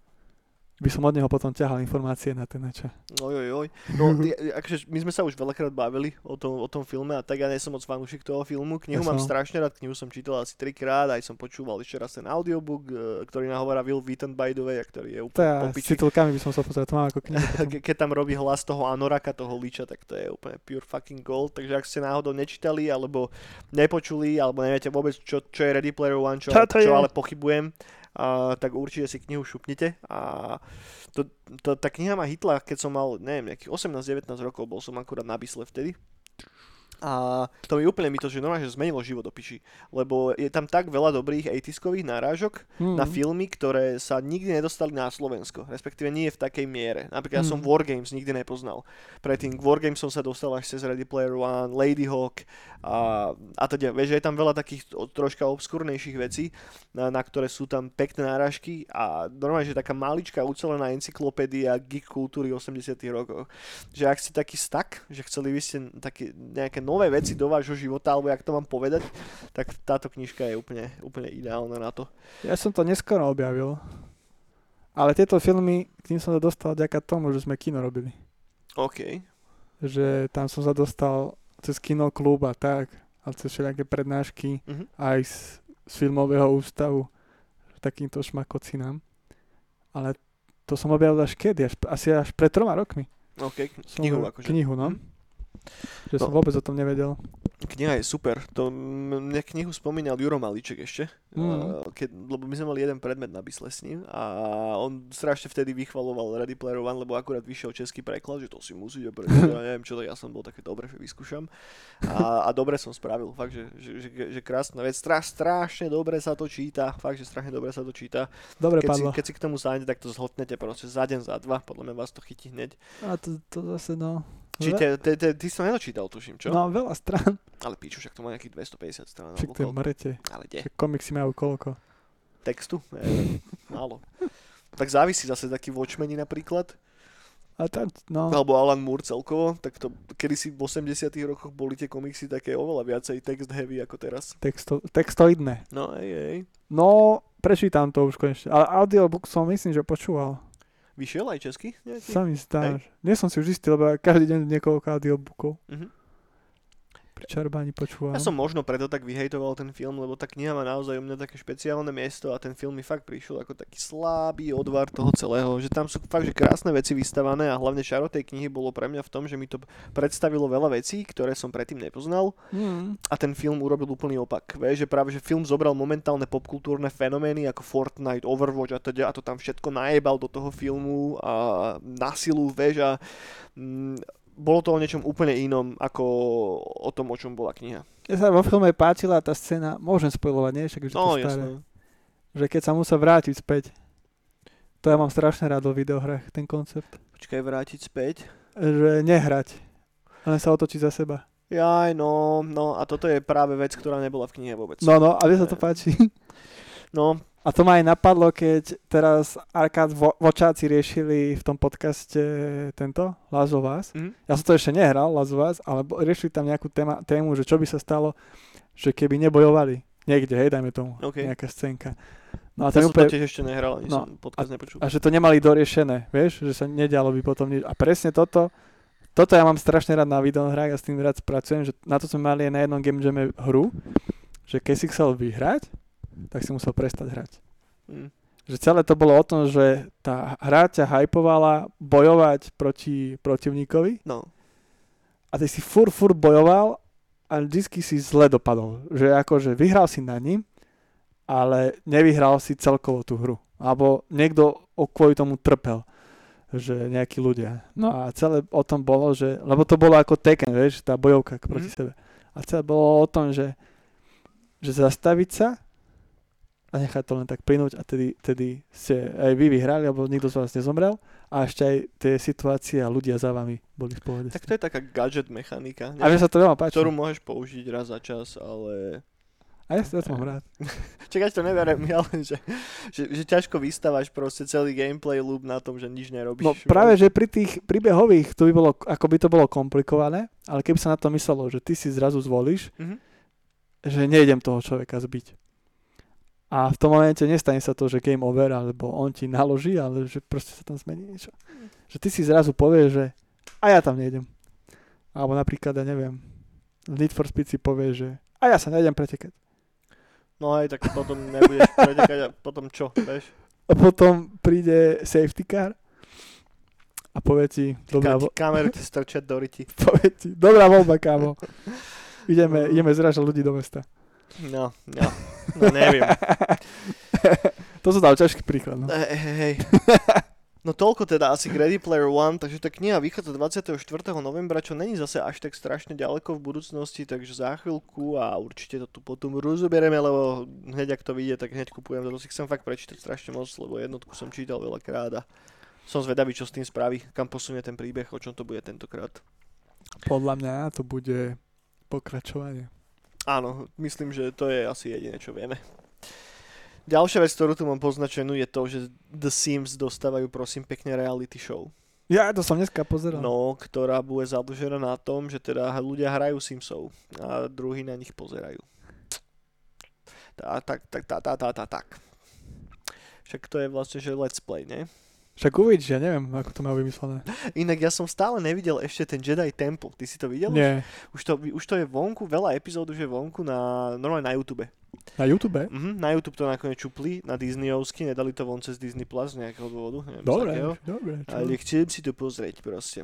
by som od neho potom ťahal informácie na ten nača. Oj, oj, oj. No, ty, akože my sme sa už veľakrát bavili o tom, o tom filme a tak ja nie som moc fanúšik toho filmu. Knihu Ja mám som. strašne rád, knihu som čítal asi trikrát, aj som počúval ešte raz ten audiobook, e, ktorý nahovára Will Wheaton by the way, a ktorý je úplne ja po s titulkami by som sa pozrel, to mám ako knihu. Ke- keď tam robí hlas toho Anoraka, toho liča, tak to je úplne pure fucking gold. Takže ak ste náhodou nečítali, alebo nepočuli, alebo neviete vôbec, čo, čo je Ready Player One, čo, Čo ale pochybujem, a, tak určite si knihu šupnite. A to, to, tá kniha ma hitla, keď som mal, neviem, nejakých 18-19 rokov, bol som akurát na Bysle vtedy. A to mi úplne mi to, že normálne, že zmenilo život do piči. Lebo je tam tak veľa dobrých 80 nárážok, Mm. na filmy, ktoré sa nikdy nedostali na Slovensko, respektíve nie v takej miere. Napríklad ja som Mm. Wargames nikdy nepoznal. Predtým k Wargames som sa dostal až cez Ready Player One, Ladyhawk a, a teda, vieš, že je tam veľa takých troška obskúrnejších vecí, na, na ktoré sú tam pekné náražky a normálne, že taká maličká ucelená encyklopédia geek kultúry 80 rokov. Že ak ste taký stak, že chceli by ste také, nejaké nové veci do vášho života, alebo jak to mám povedať, tak táto knižka je úplne, úplne ideálna na to. Ja som to neskoro objavil. Ale tieto filmy, k tým som sa dostal vďaka tomu, že sme kino robili. OK. Že tam som sa dostal cez kinoklub a tak, a cez všelijaké prednášky, Mhm. aj z, z filmového ústavu, takýmto šmakocinám. Ale to som objavil až kedy? Až, asi až pred troma rokmi. OK, knihu akože. Knihu, no. Mhm. Že som No. vôbec o tom nevedel. Kniha je super. To, mne knihu spomínal Juro Malíček ešte, Mm. keď, lebo my sme mali jeden predmet na Bysle s ním a on strašne vtedy vychvaloval Ready Player One, lebo akurát vyšiel český preklad, že to si musíte prečítať, ja neviem čo, tak ja som bol také dobre, že vyskúšam. A, a dobre som spravil, fakt, že, že, že, že krásna vec, Stra, strašne dobre sa to číta, fakt, že strašne dobre sa to číta. Dobre Keď si, keď si k tomu sadnete, tak to zhltnete proste za deň, za dva, podľa mňa vás to chytí hneď. A to, to zase, no... Či te, te, te, ty si to nedočítal, tuším, čo? No, veľa strán. Ale píču, však to má nejakých 250 strán. Však to je mrete. Ale kde? Však komiksy majú koľko. Textu? Neviem, málo. Tak závisí zase taký Watchmeni napríklad. A tam, no, alebo Alan Moore celkovo, tak to kedysi v 80 rokoch boli tie komiksy také oveľa viacej text heavy ako teraz. texto, textoidné. No ej, ej. No, prečítam to už konečne. Ale audiobook som myslím, že počúval. Vyšiel aj česky nejaký? Sa mi zdá. Nie som si už istý, lebo každý deň niekoľko audiobookov. Mhm. Čarbáni počúvam. Ja som možno preto tak vyhejtoval ten film, lebo tá kniha má naozaj u mňa také špeciálne miesto a ten film mi fakt prišiel ako taký slabý odvar toho celého, že tam sú fakt že krásne veci vystavané a hlavne šaro tej knihy bolo pre mňa v tom, že mi to predstavilo veľa vecí, ktoré som predtým nepoznal Mm. a ten film urobil úplný opak. Vieš, že práve že film zobral momentálne popkultúrne fenomény ako Fortnite, Overwatch a teda a to tam všetko najebal do toho filmu a na silu, vieš, a mm, bolo to o niečom úplne inom ako o tom, o čom bola kniha. Mne sa vo filme páčila tá scéna, môžem spojovať, nie? Však už je to No, staré. jasné. Že keď sa musel vrátiť späť. To ja mám strašne rád vo videohrách, ten koncept. Počkaj, vrátiť späť. Že nehrať, len sa otočiť za seba. Jaj, no, no a toto je práve vec, ktorá nebola v knihe vôbec. No, no, a mne sa to páči. No, A to ma aj napadlo, keď teraz Arkád vo, vočáci riešili v tom podcaste tento, Last of Us. mhm. Ja som to ešte nehral, Last of Us, ale riešili tam nejakú téma, tému, že čo by sa stalo, že keby nebojovali. Niekde, hej, dajme tomu, OK. nejaká scénka. No a ja som úplne, to tiež ešte nehral, ani No, som podcast nepočul. a že to nemali doriešené, vieš, že sa nedialo by potom nič. A presne toto, toto ja mám strašne rád na videohrách a s tým rád pracujem, že na to sme mali aj na jednom game jame hru, že keď si chcel vyhrať, tak si musel prestať hrať. Mm. Že celé to bolo o tom, že tá hra ťa hypovala bojovať proti protivníkovi No, a ty si fur, fur bojoval a vždycky si zle dopadol. Že akože vyhral si nad ním, ale nevyhral si celkovo tú hru. Alebo niekto kvôli tomu trpel že nejakí ľudia. No a celé o tom bolo, že, lebo to bolo ako Tekken, vieš, tá bojovka proti Mhm. sebe. A celé bolo o tom, že, že zastaviť sa a nechať to len tak plynúť a tedy, tedy ste aj vy vyhrali, alebo nikto z vás nezomrel a ešte aj tie situácie a ľudia za vami boli v pohode. tak to je taká gadget mechanika, a mne sa to veľmi páči. ktorú môžeš použiť raz za čas, ale... A ja si to mám rád. Čakať to neverím, ja len, že, že, že ťažko vystávaš proste celý gameplay loop na tom, že nič nerobíš. No práve, že pri tých príbehových to by bolo, ako by to bolo komplikované, ale keby sa na to myslelo, že ty si zrazu zvolíš, Mhm. že nejdem toho človeka zbiť. A v tom momente nestane sa to, že game over, alebo on ti naloží, ale že proste sa tam zmení niečo. Že ty si zrazu povieš, že a ja tam nejdem. Alebo napríklad, ja neviem, v Need for Speed si povie, že a ja sa nejdem pretekať. No aj, tak potom nebudeš pretekať a potom čo, vieš? A potom príde safety car a povie ti, dobrá, Ka- vo- kameru ti strčať do ryti. povie ti, dobrá voľba, kámo. Ideme, ideme zražať ľudí do mesta. No, no, no neviem. to som dal ťažký príklad. No. Hej, hej, hej. No toľko teda asi k Ready Player One, takže tá kniha vychádza 24. novembra, čo není zase až tak strašne ďaleko v budúcnosti, takže za chvíľku a určite to tu potom rozoberieme, lebo hneď ak to vyjde, tak hneď kupujem, to si chcem fakt prečítať strašne moc, lebo jednotku som čítal veľakrát a som zvedavý, čo s tým spraví, kam posunie ten príbeh, o čom to bude tentokrát. Podľa mňa to bude pokračovanie. Áno, myslím, že to je asi jediné, čo vieme. Ďalšia vec, ktorú tu mám poznačenú, je to, že The Sims dostávajú prosím pekne reality show. Ja to som dneska pozeral. No, ktorá bude zadlžená na tom, že teda ľudia hrajú Simsov a druhí na nich pozerajú. Tak, tak, tá, tá, tá, tá, tak. Však to je vlastne, že let's play, ne? Však uvidíš, ja neviem, ako to majú vymyslené. Inak ja som stále nevidel ešte ten Jedi Temple. Ty si to videl? Nie. Už to, už to je vonku, veľa epizód už je vonku na, normálne na YouTube. Na YouTube? Mhm, na YouTube to nakoniec čupli, na Disneyovsky, nedali to von cez Disney Plus z nejakého dôvodu. Neviem, Dobre, dobre. čo? Ale chcem si to pozrieť proste.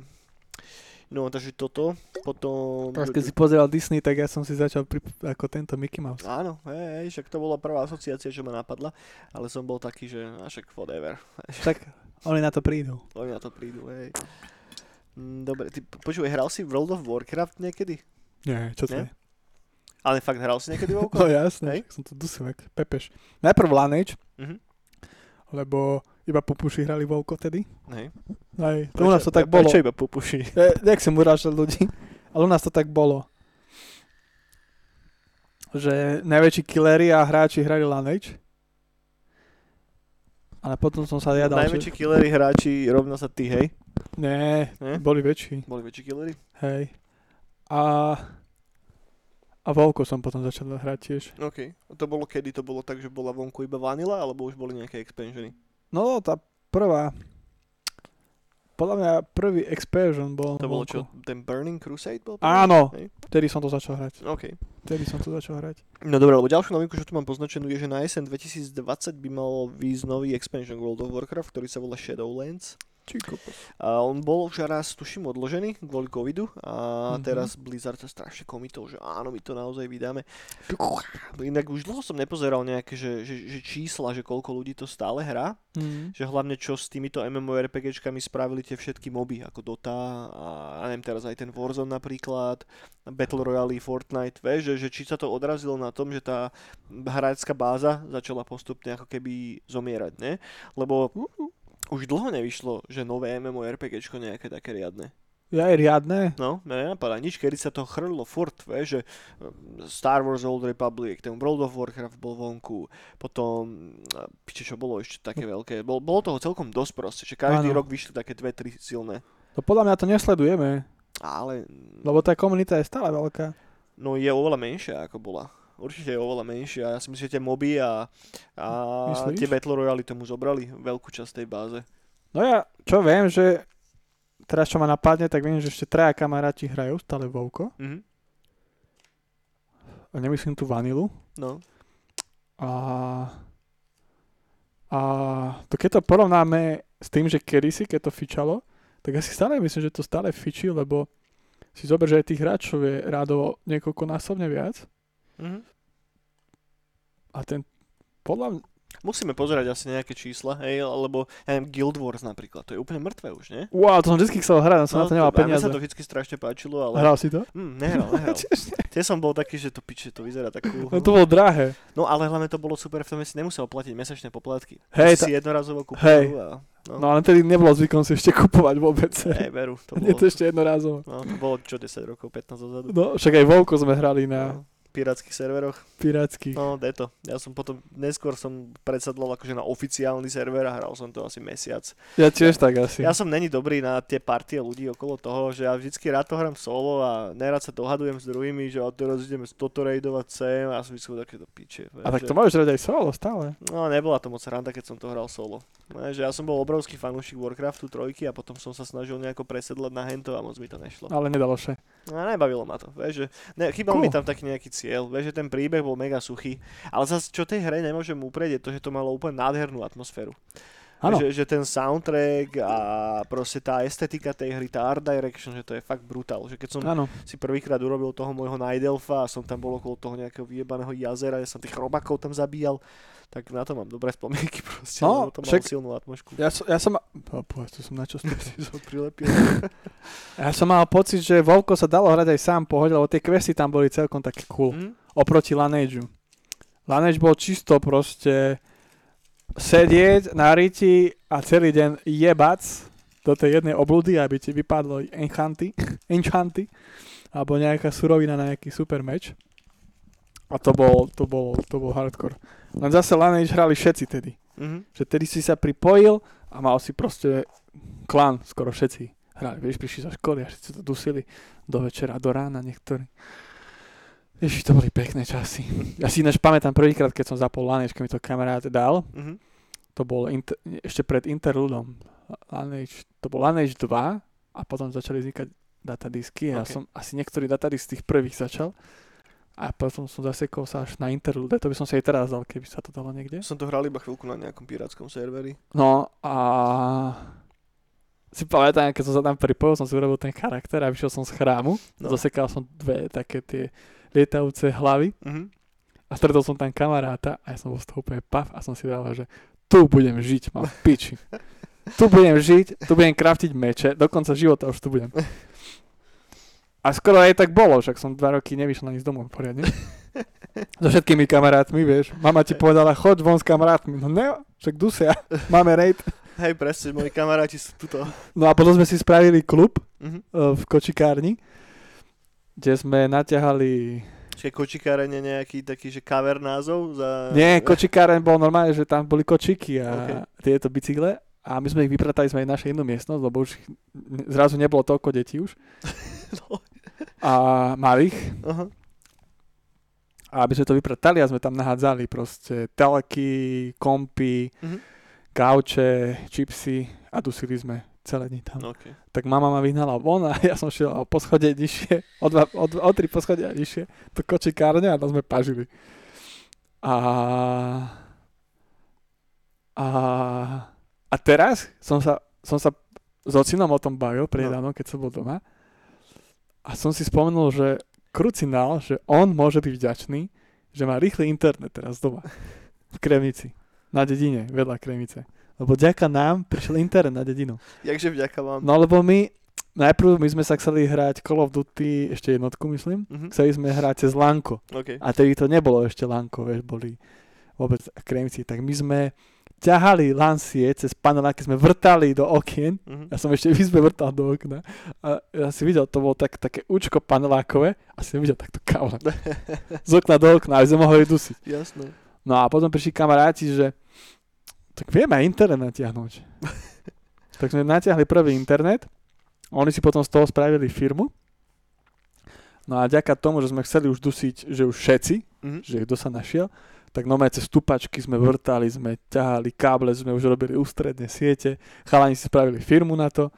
No, takže toto, potom... Teraz keď si pozeral Disney, tak ja som si začal pri, ako tento Mickey Mouse. Áno, hej, však to bola prvá asociácia, čo ma napadla, ale som bol taký, že a však whatever. Tak oni na to prídu. Oni na to prídu, hej. Mm, Dobre, ty počúvaj, hral si World of Warcraft niekedy? Nie, čo to Nie? je? Ale fakt hral si niekedy No Vovko? jasné, Hej. však som to dusil, jak Pepeš. Najprv Lineage, Mhm, lebo iba popuši hrali Vovko tedy. hej. Aj, to u nás to tak bolo. Prečo iba popuši? E, nechcem urážať ľudí, ale u nás to tak bolo. Že najväčší killery a hráči hrali Lineage. Ale potom som sa ja dal, Najväčší killery hráči rovná sa ty, hej? Nie, Nie? boli väčší. Boli väčší killery? Hej. A... A Volko som potom začal hrať tiež. OK. A to bolo kedy? To bolo tak, že bola vonku iba vanila, alebo už boli nejaké expansiony? No, tá prvá... Podľa mňa prvý expansion bol To bolo čo? Ten Burning Crusade bol? Áno, Hej. vtedy som to začal hrať. OK. Vtedy som to začal hrať. No dobré, lebo ďalšiu novinku, čo tu mám poznačenú, je, že na jeseň 2020 by mal výjsť nový expansion World of Warcraft, ktorý sa volá Shadowlands. A on bol už raz, tuším, odložený kvôli covidu a Mhm. teraz Blizzard sa strašne komitol, že áno, my to naozaj vydáme. Inak už dlho som nepozeral nejaké, že, že, že čísla, že koľko ľudí to stále hrá. Mm. Že hlavne čo s týmito MMORPGčkami spravili tie všetky moby, ako Dota a ja neviem teraz aj ten Warzone napríklad, Battle Royale, Fortnite, vieš, že, že či sa to odrazilo na tom, že tá hráčská báza začala postupne ako keby zomierať, ne? Lebo už dlho nevyšlo, že nové MMORPGčko nejaké také riadne. Ja aj riadne. No, mne nenapadá nič, kedy sa to chrlo furt, vieš, že um, Star Wars Old Republic, ten World of Warcraft bol vonku, potom, piče, čo bolo ešte také veľké, bol, bolo toho celkom dosť proste, že každý Áno. rok vyšli také dve, tri silné, To podľa mňa to nesledujeme, ale lebo tá komunita je stále veľká. no je oveľa menšia ako bola. Určite je oveľa menšia. Ja si myslím, že tie moby a, a Myslíš? tie Battle Royale tomu zobrali veľkú časť tej báze. No ja, čo viem, že teraz čo ma napadne, tak viem, že ešte traja kamaráti hrajú stále Vovko. Mhm. A nemyslím tu vanilu. No, A, a to keď to porovnáme s tým, že kedysi, keď to fičalo, tak ja si stále myslím, že to stále fičí, lebo si zober, že aj tých hráčov je rádovo niekoľkonásobne viac. Mhm. A ten, podľa mňa, Musíme pozerať asi nejaké čísla, hej, lebo ja neviem, Guild Wars napríklad, to je úplne mrtvé už, nie? wow, to som vždy chcel hrať, som na to nemal a peniaze. sa to vždy strašne páčilo, ale... Hral si to? Hm, nehral, nehral. Tie som bol taký, že to piče, to vyzerá tak cool. No to bolo drahé. No ale hlavne to bolo super v tom, si nemusel platiť mesačné poplatky. Hej, si jednorazovo kúpil hej. a... No, No ale tedy nebolo zvykom si ešte kupovať vôbec. hej, veru, to bolo... to ešte jednorázovo. No, to bolo čo, 10 rokov, 15 dozadu. No, však aj Vovko sme hrali na No, pirátskych serveroch. pirátskych. No, deto. Ja som potom, neskôr som predsadlal akože na oficiálny server a hral som to asi mesiac. Ja tiež tak asi. Ja som není dobrý na tie partie ľudí okolo toho, že ja vždycky rád to hrám solo a nerad sa dohadujem s druhými, že a teraz ideme toto raidovať sem a ja som vždycky takéto piče. A tak to môžeš hrať aj solo stále. No nebola to moc randa, keď som to hral solo. No, že ja som bol obrovský fanúšik Warcraftu trojky a potom som sa snažil nejako presedlať na hento a moc mi to nešlo. Ale nedalo sa. No a nebavilo ma to, vieš, že ne, chýbal Cool. mi tam taký nejaký cieľ, vieš, že ten príbeh bol mega suchý, ale zase čo tej hre nemôžem uprieť je to, že to malo úplne nádhernú atmosféru. Že, že ten soundtrack a proste tá estetika tej hry, tá art direction, že to je fakt brutál. Že keď som Áno. si prvýkrát urobil toho môjho Night Elfa a som tam bol okolo toho nejakého vyjebaného jazera, ja som tých robakov tam zabíjal, tak na to mám dobré spomienky proste, No, to však- silnú atmošku. Ja, som, ja som... Oh, povedz, to som na čo to prilepil. Ja som mal pocit, že Vovko sa dalo hrať aj sám pohode, lebo tie questy tam boli celkom také cool. Hm? Oproti Lanageu. Laneige bol čisto proste sedieť na riti a celý deň jebac do tej jednej obludy, aby ti vypadlo enchanty, enchanty alebo nejaká surovina na nejaký super meč. A to bol, to bol, to bol hardcore. Len zase Laneige hrali všetci tedy. Mhm. Že tedy si sa pripojil a mal si proste klan, skoro všetci hrali. Vieš, prišli zo školy a všetci to dusili do večera, do rána niektorí. Ježiš, to boli pekné časy. Ja si ináč pamätám prvýkrát, keď som zapol Laneige, keď mi to kamarát dal. Mhm. To bol inter, ešte pred Interludom. Laneige, to bol Laneige 2 a potom začali vznikať datadisky. Ja Ok. som asi niektorý datadisk z tých prvých začal. A potom som zasekol sa až na Interlude. To by som si aj teraz dal, keby sa to dalo niekde. Som to hral iba chvíľku na nejakom pirátskom serveri. No a si pamätám, keď som sa tam pripojil, som si urobil ten charakter a vyšiel som z chrámu. No. Zasekal som dve také tie lietajúce hlavy Mhm. a stretol som tam kamaráta a ja som bol z toho úplne pav a som si dal, že tu budem žiť, mám piči. Tu budem žiť, tu budem kraftiť meče, do konca života už tu budem. A skoro aj tak bolo, však som dva roky nevyšiel ani z domu poriadne. So všetkými kamarátmi, vieš. Mama ti povedala, choď von s kamarátmi. No ne, však dusia, máme raid. Hej, presne, moji kamaráti sú tuto. No a potom sme si spravili klub eh, v kočikárni, kde sme naťahali... Čiže kočikáreň je nejaký taký, že cover názov za... Nie, kočikáreň bol normálne, že tam boli kočiky a Ok. tieto bicykle a my sme ich vypratali sme aj naše inú miestnosť, lebo už zrazu nebolo toľko detí už No. a malých Aha. a aby sme to vypratali a sme tam nahádzali proste teleky, kompy, Mhm. gauče, čipsy a dusili sme celé dní tam. Okay. Tak mama ma vyhnala von a ja som šiel o poschodie nižšie, o, dva, o, dva, o tri poschodia nižšie, do kočikárne a tam sme pažili. A, a, a teraz som sa, som sa s ocinom o tom bavil predávno, keď som bol doma a som si spomenul, že krucinál, že on môže byť vďačný, že má rýchly internet teraz doma v Kremnici, na dedine, vedľa Kremnice. Lebo ďaká nám prišiel internet na dedinu. Jakže vďaka vám. No lebo my, najprv my sme sa chceli hrať Call of Duty, ešte jednotku myslím, Mhm. chceli sme hrať cez Lanko. OK. A tedy to nebolo ešte Lanko, vieš, boli vôbec kremci. Tak my sme ťahali lancie cez paneláky, sme vrtali do okien. Mhm. Ja som ešte v izbe vrtal do okna. A ja si videl, to bolo tak, také účko panelákové a si videl takto káva. Z okna do okna, aby sme mohli dusiť. Jasné. No a potom prišli kamaráti, že tak vieme aj internet natiahnuť. tak sme natiahli prvý internet, oni si potom z toho spravili firmu. No a ďaká tomu, že sme chceli už dusiť, že už všetci, Mhm. že kto sa našiel, tak normálne cez stupačky sme vrtali, sme ťahali káble, sme už robili ústredné siete, chalani si spravili firmu na to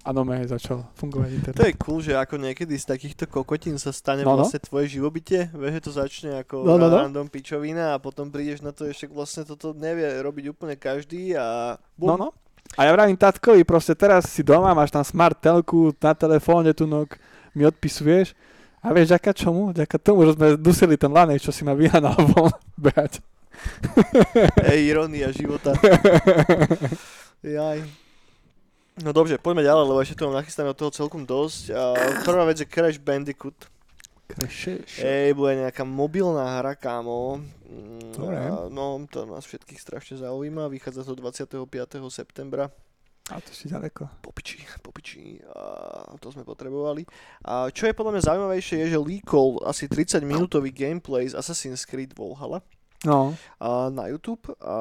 a normálne začal fungovať internet. To je cool, že ako niekedy z takýchto kokotín sa stane No, no. vlastne tvoje živobytie, vieš, že to začne ako No, no, no. random pičovina a potom prídeš na to, ešte vlastne toto nevie robiť úplne každý a No, bum. no. A ja vravím tatkovi, proste teraz si doma, máš tam smart telku, na telefóne tu nok, mi odpisuješ. A vieš, ďaká čomu? Ďaká tomu, že sme dusili ten lanej, čo si ma vyhanal von behať. Ej, ironia života. Jaj. No dobre, poďme ďalej, lebo ešte tu mám nachystané od toho celkom dosť. A prvá vec je Crash Bandicoot. Ej, bude nejaká mobilná hra, kámo. Mm, Dobre. a, No, to nás všetkých strašne zaujíma. Vychádza to 25. septembra. A to si ďaleko. Popiči, popiči. A to sme potrebovali. A čo je podľa mňa zaujímavejšie je, že líkol asi 30 minútový gameplay z Assassin's Creed Valhalla No, a na YouTube. A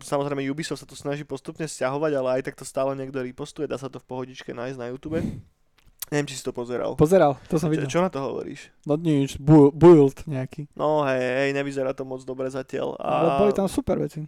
samozrejme Ubisoft sa to snaží postupne stiahovať, ale aj tak to stále niekto repostuje, dá sa to v pohodičke nájsť na YouTube. Neviem, či si to pozeral. pozeral, to som videl. čo na to hovoríš? No nič, bu- build nejaký. No hej, hej, nevyzerá to moc dobre zatiaľ. Ale A boli tam super veci.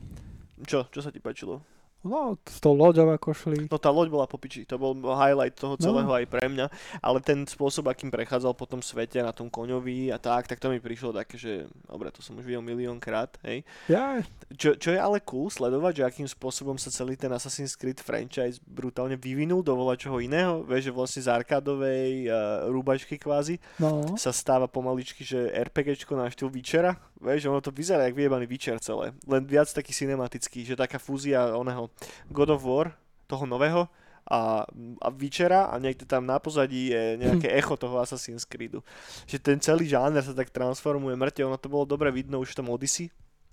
čo, čo sa ti páčilo? No, s tou loďou ako šli. No tá loď bola popiči, to bol highlight toho No. celého aj pre mňa, ale ten spôsob, akým prechádzal po tom svete na tom koňovi a tak, tak to mi prišlo také, že dobre, to som už videl miliónkrát, hej. Ja, Čo, čo je ale cool sledovať, že akým spôsobom sa celý ten Assassin's Creed franchise brutálne vyvinul do čoho iného, vieš, že vlastne z arkádovej uh, rúbačky kvázi no. sa stáva pomaličky, že RPGčko na štýl Witchera, vieš, ono to vyzerá jak vyjebaný Witcher celé, len viac taký cinematický, že taká fúzia oného God of War, toho nového, a, a Witchera a niekde tam na pozadí je nejaké echo toho Assassin's Creedu. Že ten celý žáner sa tak transformuje mŕte, ono to bolo dobre vidno už v tom Odyssey.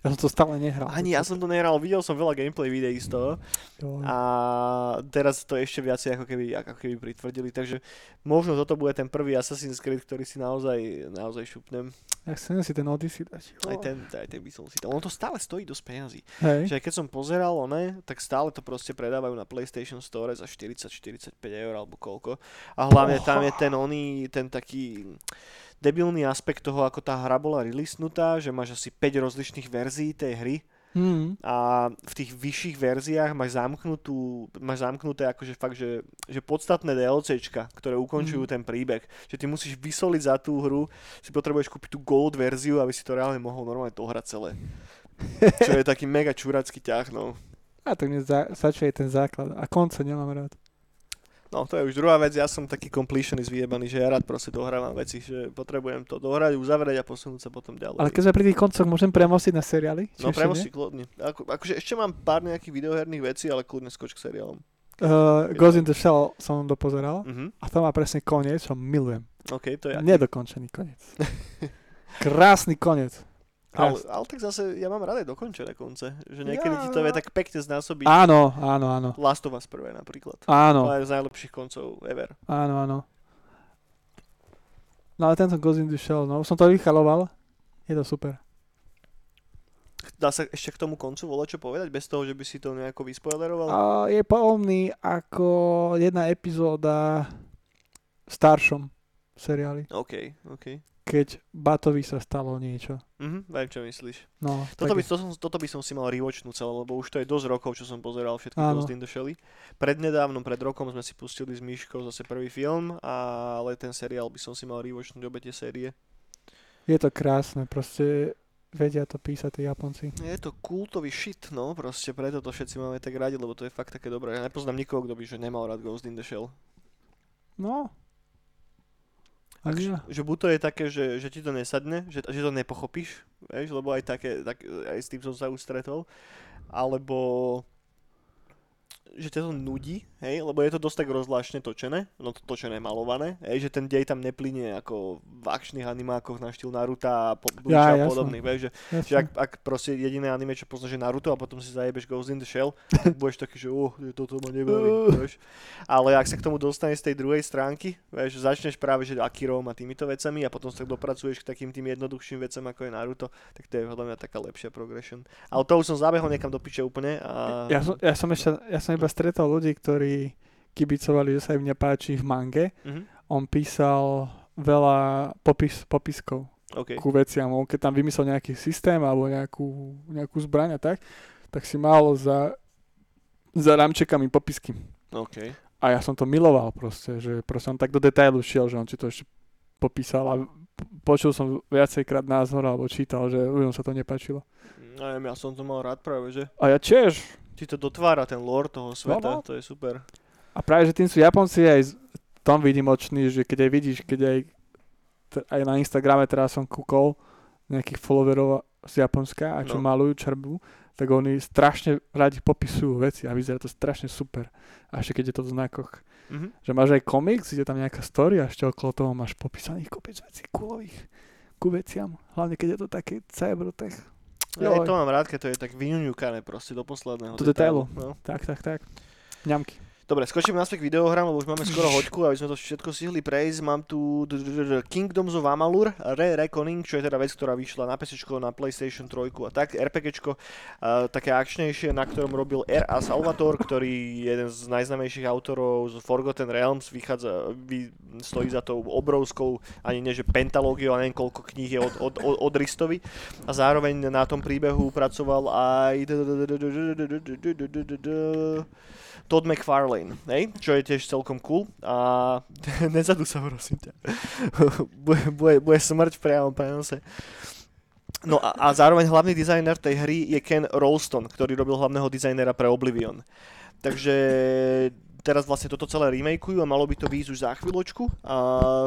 Ja som to stále nehral. Ani ja som to nehral, videl som veľa gameplay videí z toho Jo. a teraz to ešte viacej ako keby, ako keby pritvrdili, takže možno toto bude ten prvý Assassin's Creed, ktorý si naozaj, naozaj šupnem. Ja chcem si ten Odyssey dať. Aj ten, aj ten by som si to. Ono to stále stojí dosť peniazy. Hej. Že keď som pozeral one, tak stále to proste predávajú na PlayStation Store za 40-45 eur alebo koľko. A hlavne tam je ten oný, ten taký debilný aspekt toho, ako tá hra bola releasenutá, že máš asi 5 rozlišných verzií tej hry Hmm. a v tých vyšších verziách máš zamknutú, máš zamknuté akože fakt, že, že podstatné DLCčka, ktoré ukončujú Mhm. ten príbeh. Že ty musíš vysoliť za tú hru, si potrebuješ kúpiť tú gold verziu, aby si to reálne mohol normálne dohrať celé. Čo je taký mega čuracký ťah, no. A tak mne za- aj ten základ. A konce nemám rád. No, to je už druhá vec, ja som taký completionist vyjebaný, že ja rád proste dohrávam veci, že potrebujem to dohrať, uzavrieť a posunúť sa potom ďalej. Ale keď sme pri tých koncoch, môžem premostiť na seriály? No ešte premo nie? si kľudne. Ako, akože ešte mám pár nejakých videoherných vecí, ale kľudne skoč k seriálom. Uh, Ghost in the Shell som dopozeral Mhm. a to má presne koniec, čo milujem. OK, to je... Nedokončený koniec. Krásny koniec. Ale, ale tak zase ja mám rád aj dokončené konce. Že niekedy Ja- ti to vie tak pekne znásobiť. Áno, áno, áno. Last of Us prvé napríklad. Áno, To je z najlepších koncov ever. áno, áno. No ale tento Ghost in the Shell, no, som to vychaloval. Je to super. dá sa ešte k tomu koncu volať čo povedať, bez toho, že by si to nejako vyspoileroval? A je podobný ako jedna epizóda v staršom seriáli, OK, OK. Keď Batovi sa stalo niečo. Mhm, viem, čo myslíš. No, Toto by, to som, toto by som si mal rewatchnúť celé, lebo už to je dosť rokov, čo som pozeral všetky Áno. Ghost in the Shelly. Prednedávnom, pred rokom sme si pustili s Myškou zase prvý film, ale ten seriál by som si mal rewatchnúť obe tie série. Je to krásne, proste vedia to písať tí Japonci. Je to kultový shit, no, proste preto to všetci máme tak radi, lebo to je fakt také dobré. Ja nepoznám nikoho, kto by že nemal rád Ghost in the Shell. No. Ak, ja. že buď to je také, že, že ti to nesadne, že, že to nepochopíš, vieš, lebo aj také, tak, aj s tým som sa už stretol, alebo že ťa to nudí, hej, lebo je to dosť tak rozvláštne točené, no to točené malované, hej, že ten dej tam neplynie ako v akčných animákoch na štýl Naruta a po, Ja, jasné. podobných, vieš, že, že ak, ak proste jediné anime, čo poznáš je Naruto a potom si zajebeš Ghost in the Shell, tak budeš taký, že oh, toto ma nebaví, vieš. Ale ak sa k tomu dostane z tej druhej stránky, vieš, začneš práve že Akirom a týmito vecami a potom sa dopracuješ k takým tým jednoduchším vecam ako je Naruto, tak to je podľa mňa taká lepšia progression. Ale to už som zabehol niekam do piče úplne a... Ja som, ja som ešte, ja som iba stretol ľudí, ktorí kibicovali, že sa im nepáči v mange. Mhm, On písal veľa popis, popiskov OK. ku veciam. On keď tam vymyslel nejaký systém alebo nejakú, nejakú zbraň a tak, tak si mal za, za ramčekami popisky. OK. A ja som to miloval proste, že proste on tak do detailu šiel, že on si to ešte popísal a počul som viacejkrát názor alebo čítal, že ľuďom sa to nepáčilo. Neviem, ja som to mal rád práve, že A ja tiež. Ti to dotvára ten lore toho sveta, No, no. to je super. A práve, že tým sú Japonci aj tom výnimoční, že keď aj vidíš, keď aj, aj na Instagrame teraz som kúkol nejakých followerov z Japonska a čo No. malujú čerbu, tak oni strašne radi popisujú veci a vyzerá to strašne super. A ešte keď je to v znakoch. Mhm. Že máš aj komiks, je tam nejaká story a ešte okolo toho máš popísaných kopec vecí kulových ku veciam. Hlavne keď je to také cybertech. Ja, Joj. to mám rád, keď to je tak vyňuňukané proste do posledného Do detailu. No. Tak, tak, tak. Ňamky. Dobre, skočím naspäť k videohrám, lebo už máme skoro hoďku, aby sme to všetko stihli prejsť. Mám tu Kingdoms of Amalur, Re-Reckoning, čo je teda vec, ktorá vyšla na PC, na PlayStation 3 a tak, RPGčko, uh, také akčnejšie, na ktorom robil R.A. Salvator, ktorý je jeden z najznamejších autorov z Forgotten Realms, vychádza, vy, stojí za tou obrovskou, ani nie že pentalógiou, a neviem koľko kníh je od, od, od, od Ristovi. A zároveň na tom príbehu pracoval aj Todd McFarlane, hej? čo je tiež celkom cool a nezadu sa prosím ťa. bude, bude, bude smrť v priamom prenose. No a, a zároveň hlavný dizajner tej hry je Ken Rolston, ktorý robil hlavného dizajnera pre Oblivion. Takže teraz vlastne toto celé remakeujú a malo by to výjsť už za chvíľočku. A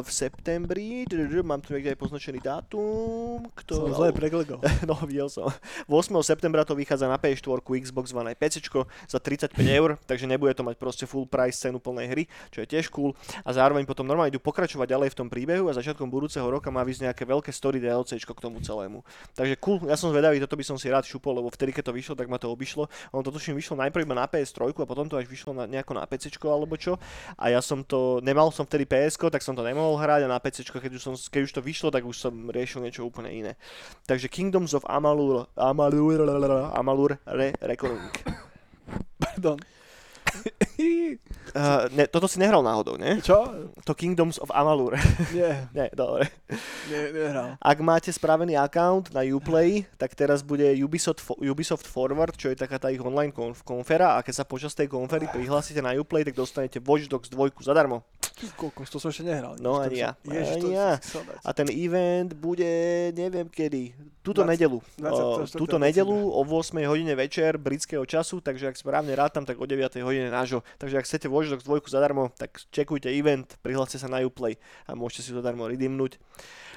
v septembri, mám tu niekde aj poznačený dátum, Som kto... zle preklikol. No, videl som. 8. septembra to vychádza na PS4, Xbox One aj PC za 35 eur, takže nebude to mať proste full price cenu plnej hry, čo je tiež cool. A zároveň potom normálne idú pokračovať ďalej v tom príbehu a začiatkom budúceho roka má vyjsť nejaké veľké story DLC k tomu celému. Takže cool, ja som zvedavý, toto by som si rád šupol, lebo vtedy, keď to vyšlo, tak ma to obišlo. Ono to tuším vyšlo najprv iba na PS3 a potom to až vyšlo na, nejako na PC alebo čo. A ja som to, nemal som vtedy PS, tak som to nemohol hrať a na PC, keď už, som, keď už to vyšlo, tak už som riešil niečo úplne iné. Takže Kingdoms of Amalur, Amalur, Amalur Re, Reckoning. Pardon. Uh, ne, toto si nehral náhodou, ne? Čo? To Kingdoms of Amalur. Nie, ne, dobre. nie, nehral. Ak máte spravený account na Uplay, tak teraz bude Ubisoft, Ubisoft Forward, čo je taká tá ich online konf- konfera a keď sa počas tej konfery prihlásite na Uplay, tak dostanete Watch Dogs 2 zadarmo. Ty kokos, to som ešte nehral. No, ani som- ja. Ježiš, Ani ja. A ten event bude, neviem kedy, túto 20 nedelu. 24. O, túto nedelu o 8 hodine večer britského času, takže ak správne rátam, tak o 9 hodine nášho. Takže ak chcete Watch Dogs 2 zadarmo, tak čekujte event, prihláste sa na Uplay a môžete si to zadarmo redeemnúť.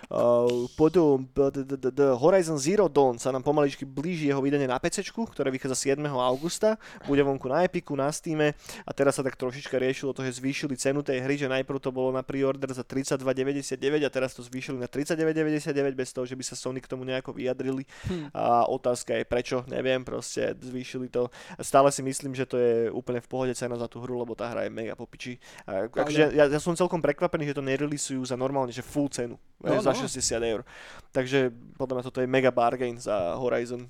Uh, potom d- d- d- d- Horizon Zero Dawn sa nám pomaličky blíži jeho vydanie na PC, ktoré vychádza 7. augusta. Bude vonku na Epiku, na Steam a teraz sa tak trošička riešilo to, že zvýšili cenu tej hry, že najprv to bolo na pre-order za 32,99 a teraz to zvýšili na 39,99 bez toho, že by sa Sony k tomu nejako vyjadrili. Hm. A otázka je prečo, neviem, proste zvýšili to. Stále si myslím, že to je úplne v pohode cena za tú hru, lebo tá hra je mega popiči. A, akože, ja, ja, som celkom prekvapený, že to nereleasujú za normálne, že full cenu, No, no, za no. 60 eur. Takže podľa mňa toto je mega bargain za Horizon.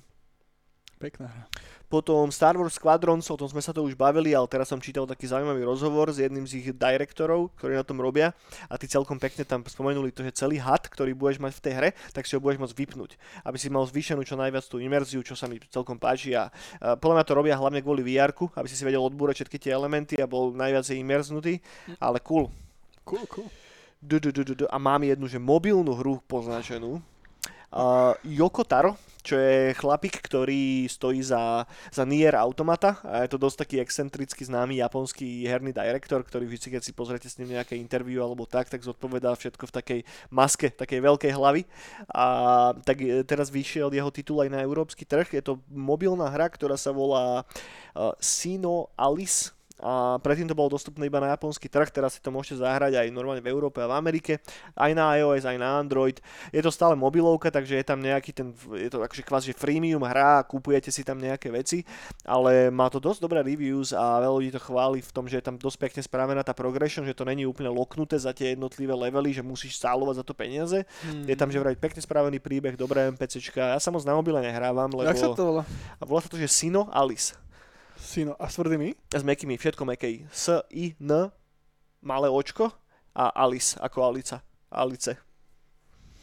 Pekná hra. Potom Star Wars Squadrons, o tom sme sa to už bavili, ale teraz som čítal taký zaujímavý rozhovor s jedným z ich direktorov, ktorí na tom robia a ty celkom pekne tam spomenuli to, že celý had, ktorý budeš mať v tej hre, tak si ho budeš môcť vypnúť, aby si mal zvýšenú čo najviac tú imerziu, čo sa mi celkom páči a, a podľa mňa to robia hlavne kvôli vr aby si si vedel odbúrať všetky tie elementy a bol najviac imerznutý, ale cool. Cool, cool. A mám jednu, že mobilnú hru poznačenú, Uh, Yoko Taro, čo je chlapík, ktorý stojí za, za Nier Automata a je to dosť taký excentricky známy japonský herný director, ktorý vždy, keď si pozriete s ním nejaké interview alebo tak, tak zodpovedá všetko v takej maske, takej veľkej hlavy. A tak e, teraz vyšiel jeho titul aj na európsky trh. Je to mobilná hra, ktorá sa volá uh, Sino Alice a predtým to bolo dostupné iba na japonský trh, teraz si to môžete zahrať aj normálne v Európe a v Amerike, aj na iOS, aj na Android. Je to stále mobilovka, takže je tam nejaký ten, je to akože kvázi freemium hra, kupujete si tam nejaké veci, ale má to dosť dobré reviews a veľa ľudí to chváli v tom, že je tam dosť pekne spravená tá progression, že to není úplne loknuté za tie jednotlivé levely, že musíš stálovať za to peniaze. Hmm. Je tam že vraj pekne spravený príbeh, dobré MPCčka. Ja sa moc na mobile nehrávam, lebo... Jak sa to volá? A volá sa to, že Sino Alice. Sino. A s tvrdými? S mekými, všetko mekej. S, I, N, malé očko a Alice, ako Alica. Alice.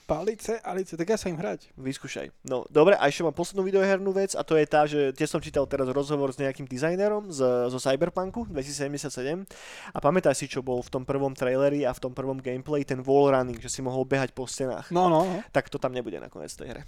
Palice, Alice, tak ja sa im hrať. Vyskúšaj. No, dobre, a ešte mám poslednú videohernú vec a to je tá, že tiež som čítal teraz rozhovor s nejakým dizajnerom z, zo Cyberpunku 2077 a pamätáš si, čo bol v tom prvom traileri a v tom prvom gameplay, ten wall running, že si mohol behať po stenách. No, no, no. Tak to tam nebude nakoniec tej hre.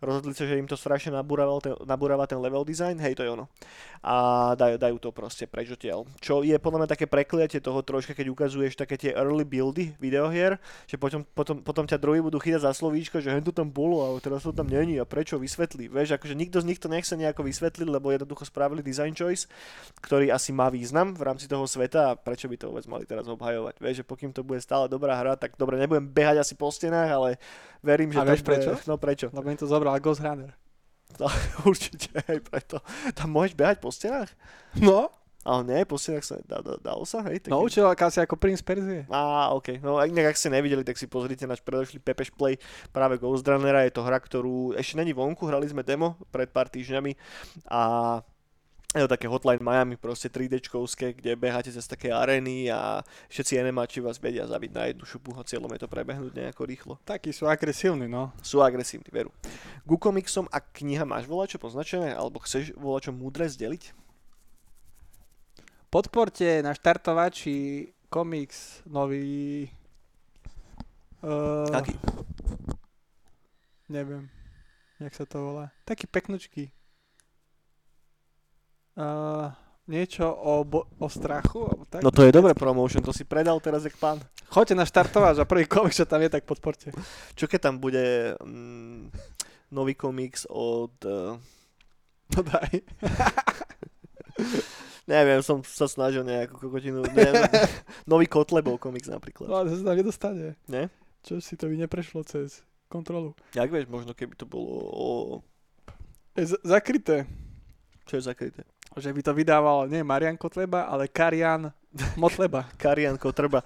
Rozhodli sa, že im to strašne nabúrava ten, nabúrava ten level design, hej, to je ono. A dajú, dajú to proste preč odtiaľ. Čo je podľa mňa také prekliatie toho troška, keď ukazuješ také tie early buildy videohier, že potom, potom, potom ťa druhý budú chytať za slovíčko, že hen to tam bolo a teraz to tam není a prečo vysvetlí. Vieš, akože nikto z nich to nechce nejako vysvetliť, lebo jednoducho spravili design choice, ktorý asi má význam v rámci toho sveta a prečo by to vôbec mali teraz obhajovať. Vieš, že pokým to bude stále dobrá hra, tak dobre, nebudem behať asi po stenách, ale verím, že a vieš bude... prečo? No prečo? Lebo im to zobral Ghost Runner. No, určite aj preto. Tam môžeš behať po stenách? No, Ale nie, po stenách sa dá, dá, dalo sa, hej? no učil asi ako princ Perzie. Á, ok. No ak, inak, ak ste nevideli, tak si pozrite náš predošlý Pepeš Play práve Ghost Runnera. Je to hra, ktorú ešte není vonku, hrali sme demo pred pár týždňami a je to také Hotline Miami, proste 3Dčkovské, kde beháte cez také arény a všetci enemáči vás vedia zabiť na jednu šupu a cieľom je to prebehnúť nejako rýchlo. Takí sú agresívni, no. Sú agresívni, veru. Ku komiksom, ak kniha máš volačo poznačené, alebo chceš volačo múdre zdeliť? Podporte na štartovači komiks nový... Uh, Aký? Neviem, jak sa to volá. Taký peknučký. Uh, niečo o, bo- o strachu? Alebo tak? No to je dobré promotion, to si predal teraz jak pán. Choďte na štartovač a prvý komiks, čo tam je, tak podporte. Čo keď tam bude mm, nový komiks od... Uh, No daj. neviem, som sa snažil nejakú kokotinu. Neviem, nový Kotlebov komiks napríklad. No ale to sa tam nedostane. Ne? Čo si to by neprešlo cez kontrolu. Jak vieš, možno keby to bolo o... Je z- zakryté. Čo je zakryté? Že by to vydával nie Marian Kotleba, ale Karian Motleba. Karian Kotrba.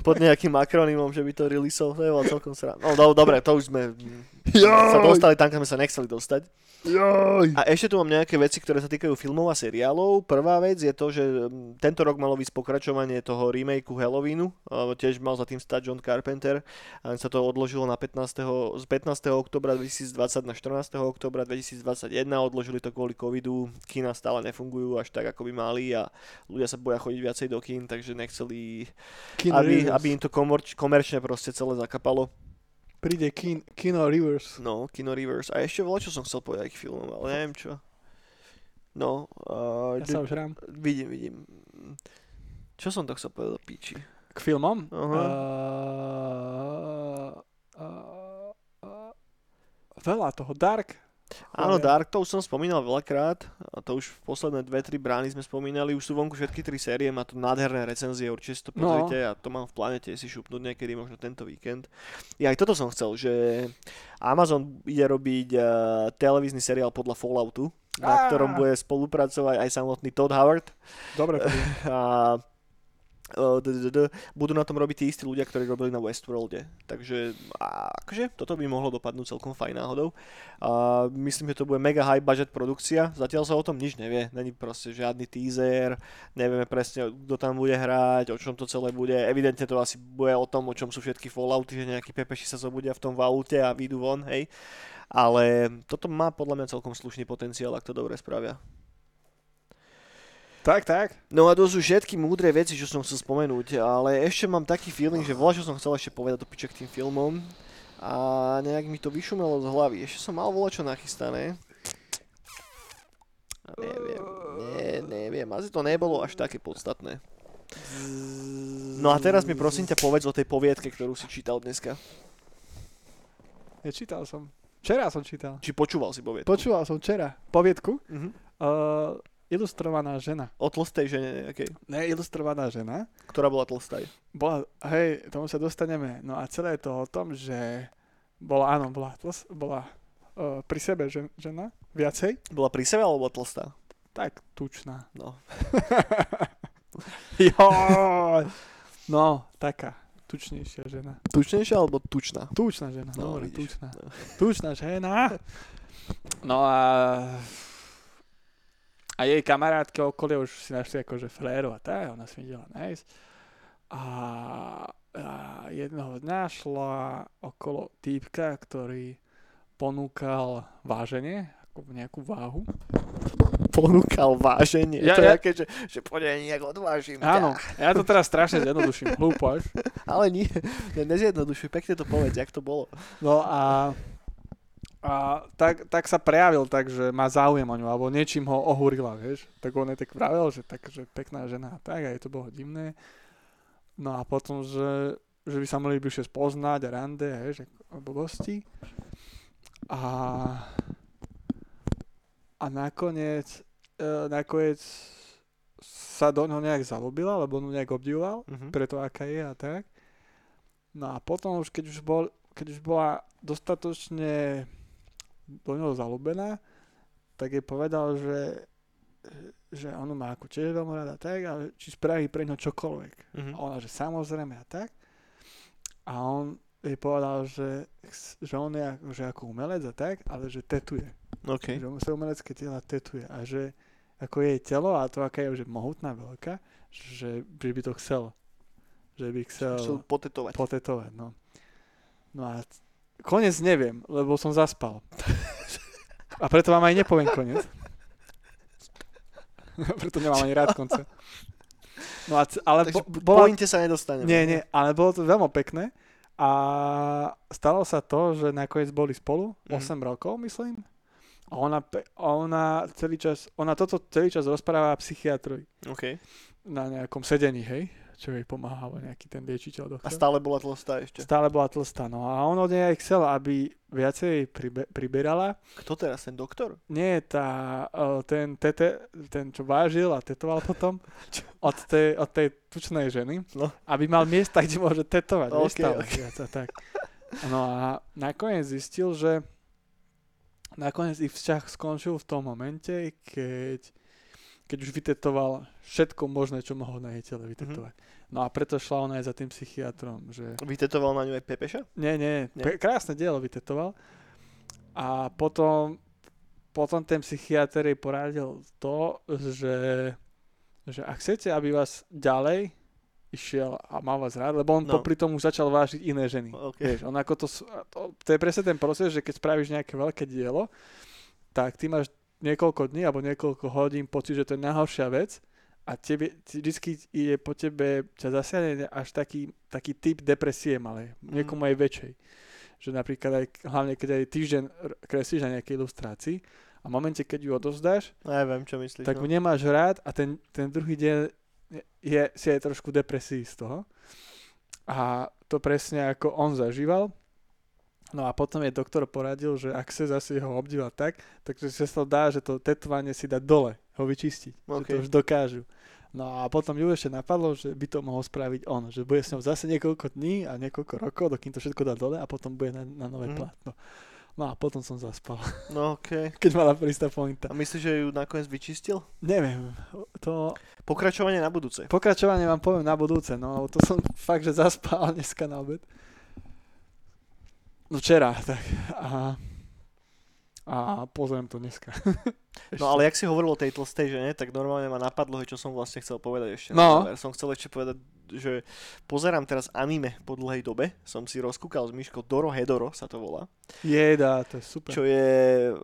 Pod nejakým akronymom, že by to releaseol. To je celkom srán. No do, dobre, to už sme mm, sa dostali tam, kam sme sa nechceli dostať. Joj. A ešte tu mám nejaké veci, ktoré sa týkajú filmov a seriálov. Prvá vec je to, že mm, tento rok malo ísť pokračovanie toho remakeu Halloweenu. Tiež mal za tým stať John Carpenter. A sa to odložilo na 15. z 15. oktobra 2020 na 14. oktobra 2021. Odložili to kvôli covidu. Kina stále nefungujú až tak, ako by mali a ľudia sa boja chodiť viacej do kín, takže nechceli, Kino aby, aby im to komerčne proste celé zakapalo. Príde kin- Kino Rivers. No, Kino Reverse. A ešte voľa, čo som chcel povedať k filmom, ale neviem čo. No, uh, Ja sa už hrám. vidím, vidím. Čo som to chcel povedať píči? K filmom? Aha. Uh, uh, uh, veľa toho. Dark. Áno. Dark to už som spomínal veľakrát, a to už v posledné dve, tri brány sme spomínali, už sú vonku všetky tri série, má to nádherné recenzie, určite si to No. pozrite a to mám v pláne si šupnúť niekedy, možno tento víkend. Ja aj toto som chcel, že Amazon ide robiť uh, televízny seriál podľa Falloutu, na ktorom bude spolupracovať aj samotný Todd Howard, Dobre, a budú na tom robiť tí istí ľudia, ktorí robili na Westworlde. Takže akože toto by mohlo dopadnúť celkom fajn náhodou. A myslím, že to bude mega high budget produkcia. Zatiaľ sa o tom nič nevie. Není proste žiadny teaser. Nevieme presne, kto tam bude hrať, o čom to celé bude. Evidentne to asi bude o tom, o čom sú všetky Fallouty, že nejakí pepeši sa zobudia v tom vaute a výjdu von, hej. Ale toto má podľa mňa celkom slušný potenciál, ak to dobre spravia. Tak, tak. No a to sú všetky múdre veci, čo som chcel spomenúť, ale ešte mám taký feeling, že voľa, čo som chcel ešte povedať do piče k tým filmom a nejak mi to vyšumelo z hlavy. Ešte som mal voľa čo nachystané. A neviem, nie, neviem, asi to nebolo až také podstatné. No a teraz mi prosím ťa povedz o tej poviedke, ktorú si čítal dneska. Nečítal som. Včera som čítal. Či počúval si poviedku? Počúval som včera poviedku. Mhm. Uh, ilustrovaná žena. O tlstej žene nejakej, Ne, ilustrovaná žena. ktorá bola tlstá. Bola, hej, tomu sa dostaneme. No a celé je to o tom, že bola, áno, bola, tls, bola uh, pri sebe žen, žena, viacej, Bola pri sebe alebo tlstá? tak tučná. No. jo, no, taká, tučnejšia žena. Tučnejšia alebo tučná? Tučná žena, No, no, dobre, tučná. No. Tučná žena. No a a jej kamarátke okolie už si našli akože fléru a tak, ona si videla nájsť. A, a jednoho dňa šla okolo týpka, ktorý ponúkal váženie, ako nejakú váhu. Ponúkal váženie. Ja- to je ja- také, že, že poďme nejak odvážim. Áno, ja to teraz strašne zjednoduším, hlúpo až. Ale nie, ne, nezjednodušuj, pekne to povedz, jak to bolo. No a, a tak, tak sa prejavil tak, že má záujem o ňu, alebo niečím ho ohúrila, vieš. Tak on je tak vravel, že tak, že pekná žena tak, a je to bolo divné. No a potom, že, že by sa mohli bližšie spoznať a rande, ako blbosti. A, a nakoniec, e, nakoniec sa do ňoho nejak zalúbila, lebo on nejak obdivoval Mhm. preto aká je a tak. No a potom už keď už, bol, keď už bola dostatočne do neho zalúbená, tak jej povedal, že, že on má ako tiež veľmi rada tak, ale či spraví pre ňo čokoľvek. Mhm. A ona, že samozrejme a tak. A on jej povedal, že, že on je ako, že ako umelec a tak, ale že tetuje. OK. Že on sa umelecké tela tetuje a že ako jej telo a to, aká je že mohutná veľká, že by, to chcel. Že by chcel Chcel potetovať. potetovať, no. No a konec neviem, lebo som zaspal. A preto vám aj nepoviem konec. preto nemám ani rád konce. No a c- ale Takže bo, bo, bola, pointe sa nedostaneme. nie, nie, ale bolo to veľmi pekné. A stalo sa to, že nakoniec boli spolu Mhm. 8 rokov, myslím. A ona, ona celý čas, ona toto celý čas rozpráva psychiatrovi OK. na nejakom sedení, hej, čo jej pomáhal nejaký ten liečiteľ A doktor. stále bola tlstá ešte. Stále bola tlstá, no a on od nej aj chcel, aby viacej pribe- priberala. Kto teraz, ten doktor? Nie tá, eh, ten, tete, ten, čo vážil a tetoval potom od tej, od tej tučnej ženy, No. aby mal miesta, kde môže tetovať, vieš, Ok, stále ok. viac a tak. No a nakoniec zistil, že nakoniec ich vzťah skončil v tom momente, keď, keď už vytetoval všetko možné, čo mohol na jej tele vytetovať. No a preto šla ona aj za tým psychiatrom, že Vytetoval na ňu aj Pepeša? nie, nie, Nie? Pe- krásne dielo vytetoval. A potom, potom ten psychiatr jej poradil to, že, že ak chcete, aby vás ďalej išiel a mal vás rád, lebo on No. popri tom už začal vážiť iné ženy. OK. Vieš, on ako to, to, to je presne ten proces, že keď spravíš nejaké veľké dielo, tak ty máš niekoľko dní alebo niekoľko hodín pocit, že to je najhoršia vec a tebe, vždycky ide po tebe, ťa zasiahne až taký, taký typ depresie malej, Mhm. niekomu aj väčšej. Že napríklad aj, hlavne keď aj týždeň kreslíš na nejakej ilustrácii a v momente, keď ju odovzdáš, No, ja viem, čo myslíš. tak no. ju nemáš rád a ten, ten druhý deň je, si aj trošku depresí z toho. A to presne ako on zažíval. No a potom je doktor poradil, že ak sa zase ho obdivať tak, takže sa to dá, že to tetovanie si dá dole, ho vyčistiť. Že to už dokážu. No a potom ju ešte napadlo, že by to mohol spraviť on, že bude s ňou zase niekoľko dní a niekoľko rokov, dokým to všetko dá dole a potom bude na, na nové Mhm. plátno. No a potom som zaspal, No okej. keď mala prísť tá pointa. A myslíš, že ju nakoniec vyčistil? Neviem, to Pokračovanie na budúce. pokračovanie vám poviem na budúce, no to som fakt, že zaspal dneska na obed. No včera, tak. A, a pozriem to dneska. No ale jak si hovoril o tej tlstej žene, tak normálne ma napadlo, čo som vlastne chcel povedať ešte. No. Som chcel ešte povedať, že pozerám teraz anime po dlhej dobe. Som si rozkúkal s myškou Doro Hedoro sa to volá. Jeda, to je super. Čo je,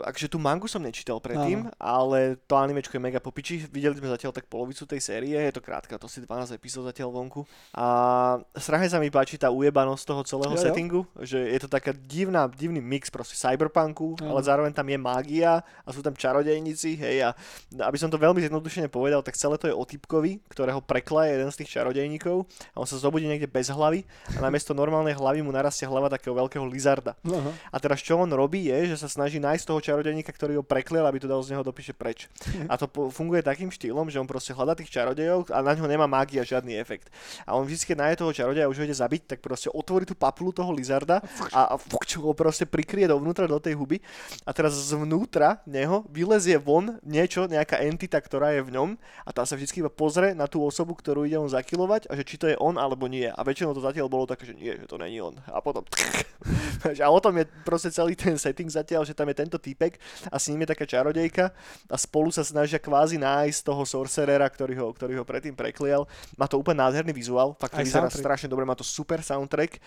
akže tú mangu som nečítal predtým, Áno. ale to animečko je mega popiči. Videli sme zatiaľ tak polovicu tej série, je to krátka, to si 12 epizód zatiaľ vonku. A strašne sa mi páči tá ujebanosť toho celého Jo, jo. settingu, že je to taká divná, divný mix proste cyberpunku, Áno. ale zároveň tam je mágia a sú tam čarodejníci, hej, a aby som to veľmi zjednodušene povedal, tak celé to je o typkovi, ktorého preklaje jeden z tých čarodejníkov a on sa zobudí niekde bez hlavy a namiesto normálnej hlavy mu narastie hlava takého veľkého lizarda. Aha. A teraz čo on robí je, že sa snaží nájsť toho čarodejníka, ktorý ho preklial, aby to dal z neho do piče preč. A to po- funguje takým štýlom, že on proste hľadá tých čarodejov a na ňo nemá mágia žiadny efekt. A on vždy, keď nájde toho čarodeja už ho ide zabiť, tak proste otvorí tú papulu toho lizarda a, a fuk, čo ho proste prikrie dovnútra do tej huby. A teraz zvnútra neho vylezie von niečo, nejaká entita, ktorá je v ňom a tá sa vždy iba pozrie na tú osobu, ktorú ide on zakilovať a že či to je on alebo nie. A väčšinou to zatiaľ bolo také, že nie, že to není on. A potom a o tom je proste celý ten setting zatiaľ, že tam je tento týpek a s ním je taká čarodejka a spolu sa snažia kvázi nájsť toho sorcerera, ktorý ho, ktorý ho predtým preklial. Má to úplne nádherný vizuál, fakt to vyzerá strašne dobre, má to super soundtrack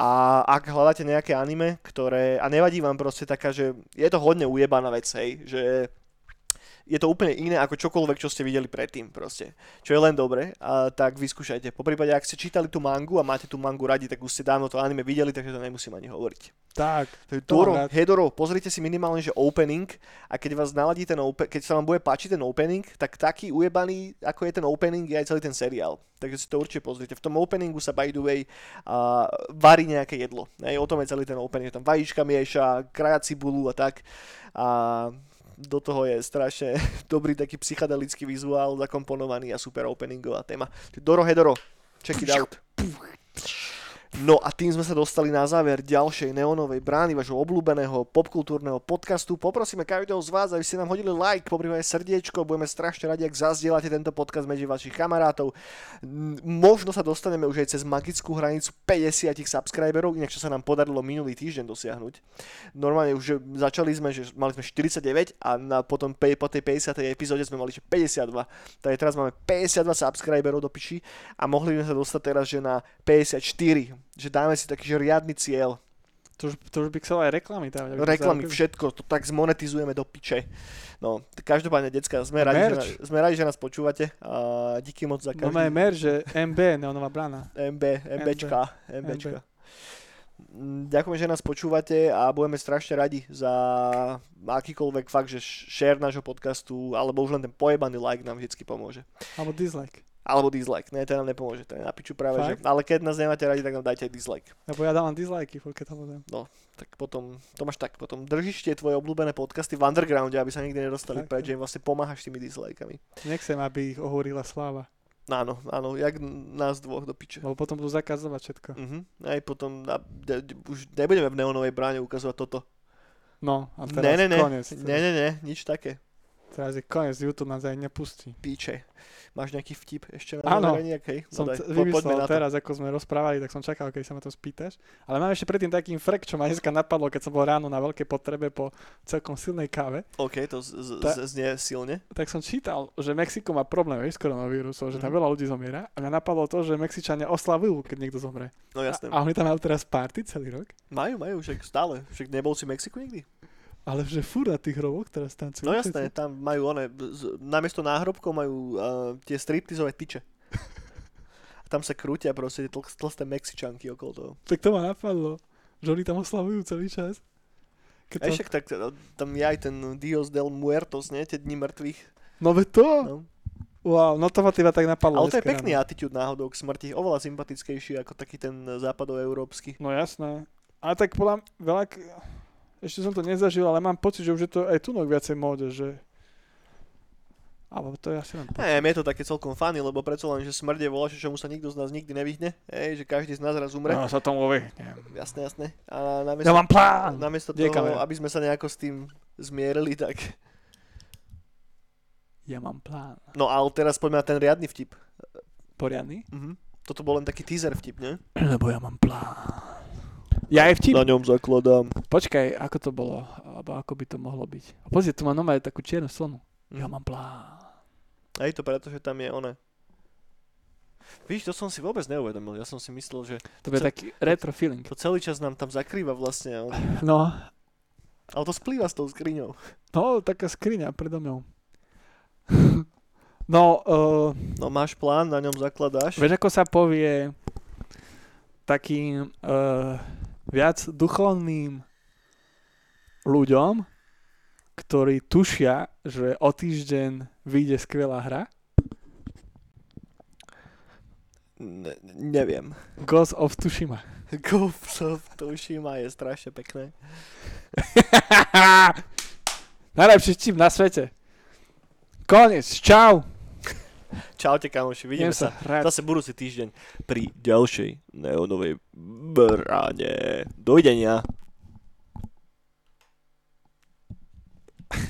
a ak hľadáte nejaké anime, ktoré, a nevadí vám proste taká, že je to hodne ujebaná vec, hej, že je to úplne iné ako čokoľvek, čo ste videli predtým proste. Čo je len dobre, a tak vyskúšajte. Po prípade, ak ste čítali tú mangu a máte tú mangu radi, tak už ste dávno to anime videli, takže to nemusím ani hovoriť. Tak, To je To Doro, mám rád. Hedoro, pozrite si minimálne, že opening a keď vás naladí ten ope- keď sa vám bude páčiť ten opening, tak taký ujebaný, ako je ten opening, je aj celý ten seriál. Takže si to určite pozrite. V tom openingu sa by the way uh, varí nejaké jedlo. Hej, o tom je celý ten opening. Tam vajíčka mieša, kraja cibulu a tak. A do toho je strašne dobrý taký psychedelický vizuál zakomponovaný a super openingová téma. Doro Hedoro, check it out. No a tým sme sa dostali na záver ďalšej neonovej brány vašho obľúbeného popkultúrneho podcastu. Poprosíme každého z vás, aby ste nám hodili like, poprvé srdiečko, budeme strašne radi, ak zazdielate tento podcast medzi vašich kamarátov. Možno sa dostaneme už aj cez magickú hranicu 50 subscriberov, inak čo sa nám podarilo minulý týždeň dosiahnuť. Normálne už začali sme, že mali sme 49 a na potom po tej 50. epizóde sme mali že 52. Takže teraz máme 52 subscriberov do piči a mohli sme sa dostať teraz, že na 54. Že dáme si taký že riadny cieľ. to už, to už by chcel aj reklamy to Reklamy, zarobil. všetko, to tak zmonetizujeme do piče. No, každopádne, decka, sme radi, že, sme radi, že nás počúvate a díky moc za No každý máme mer, že MB, Neonová brana. MB, MBčka, MBčka. Mm, Ďakujem, že nás počúvate a budeme strašne radi za akýkoľvek fakt, že share nášho podcastu, alebo už len ten pojebaný like nám vždycky pomôže. Alebo dislike. Alebo dislike, ne, to nám nepomôže, to je na piču práve, že, Fakt? ale keď nás nemáte radi, tak nám dajte aj dislike. Lebo ja dávam dislikey, furt keď to budem. Tak potom, to máš tak, potom držíš tie tvoje obľúbené podcasty v undergrounde, aby sa nikdy nedostali Tak, preč, že im vlastne pomáhaš tými dislikami. Nechcem, aby ich ohúrila sláva. Áno, áno, jak nás dvoch do piče. Lebo potom budú zakazovať všetko. Mhm. Aj potom, a, de, de, už nebudeme v neonovej bráne ukazovať toto. No, a teraz Ne, ne, ne, koniec. ne, ne, ne, nič také. Teraz je koniec, YouTube nás aj nepustí. Píče. Máš nejaký vtip ešte Áno. na zahranie? Okay, Som no c- po, poďme vymyslel to. teraz, ako sme rozprávali, tak som čakal, keď sa ma to spýtaš. Ale mám ešte predtým taký frek, čo ma dneska napadlo, keď som bol ráno na veľkej potrebe po celkom silnej káve. OK, to z, z, Ta- znie silne. Tak som čítal, že Mexiko má problém vieš, s koronavírusom, že tam Mhm. veľa ľudí zomiera. A mňa napadlo to, že Mexičania oslavujú, keď niekto zomre. No jasné. A, a oni tam majú teraz party celý rok. Majú, majú, však stále. Však nebol si v Mexiku nikdy? Ale že furt na tých hroboch teraz tancujú. No jasné, tam majú one, z, namiesto náhrobkov majú uh, tie striptizové tyče. A tam sa krútia proste tl- tlsté Mexičanky okolo toho. Tak to ma napadlo, že oni tam oslavujú celý čas. Keď to... však tak, tam je aj ten Dios del Muertos, nie? Tie dni mŕtvych. No ve to? No. Wow, no to ma teba tak napadlo. Ale to je pekný ráno. attitude náhodou k smrti. Oveľa sympatickejší ako taký ten západoeurópsky. No jasné. Ale tak podľa veľa... k- Ešte som to nezažil, ale mám pocit, že už je to aj tu viacej móde, že Alebo to je asi len... Ne, je to také celkom funny, lebo predsa len, že smrť je volačo, čomu sa nikto z nás nikdy nevyhne. Hej, že každý z nás raz umre. No, sa tomu vyhnem. Jasné, jasné. A namiesto, Ja mám plán! namiesto toho, kamera? aby sme sa nejako s tým zmierili, tak... Ja mám plán. No a teraz poďme na ten riadny vtip. Poriadny? Mhm. Toto bol len taký teaser vtip, ne? Lebo ja mám plán. Ja aj vtip. Na ňom zakladám. Počkaj, ako to bolo? Alebo ako by to mohlo byť? A pozri, tu mám normálne takú čiernu slonu. Ja Mhm. mám plán. Hej, to preto, že tam je one. Víš, to som si vôbec neuvedomil. Ja som si myslel, že To bude Ce- taký retro feeling. to celý čas nám tam zakrýva vlastne. Ale, No, ale to splýva s tou skriňou. no, taká skriňa predo mňou. no, uh, No máš plán, na ňom zakladáš. vieš, ako sa povie takým uh, viac duchovným ľuďom, ktorí tušia, že o týždeň vyjde skvelá hra? Ne, neviem. Ghost of Tsushima. Ghost of Tsushima je strašne pekné. Najlepší vtip na svete. Konec, čau. Čaute kamoši, vidíme sa hrať. zase budúci týždeň pri ďalšej neonovej bráne. Dovidenia.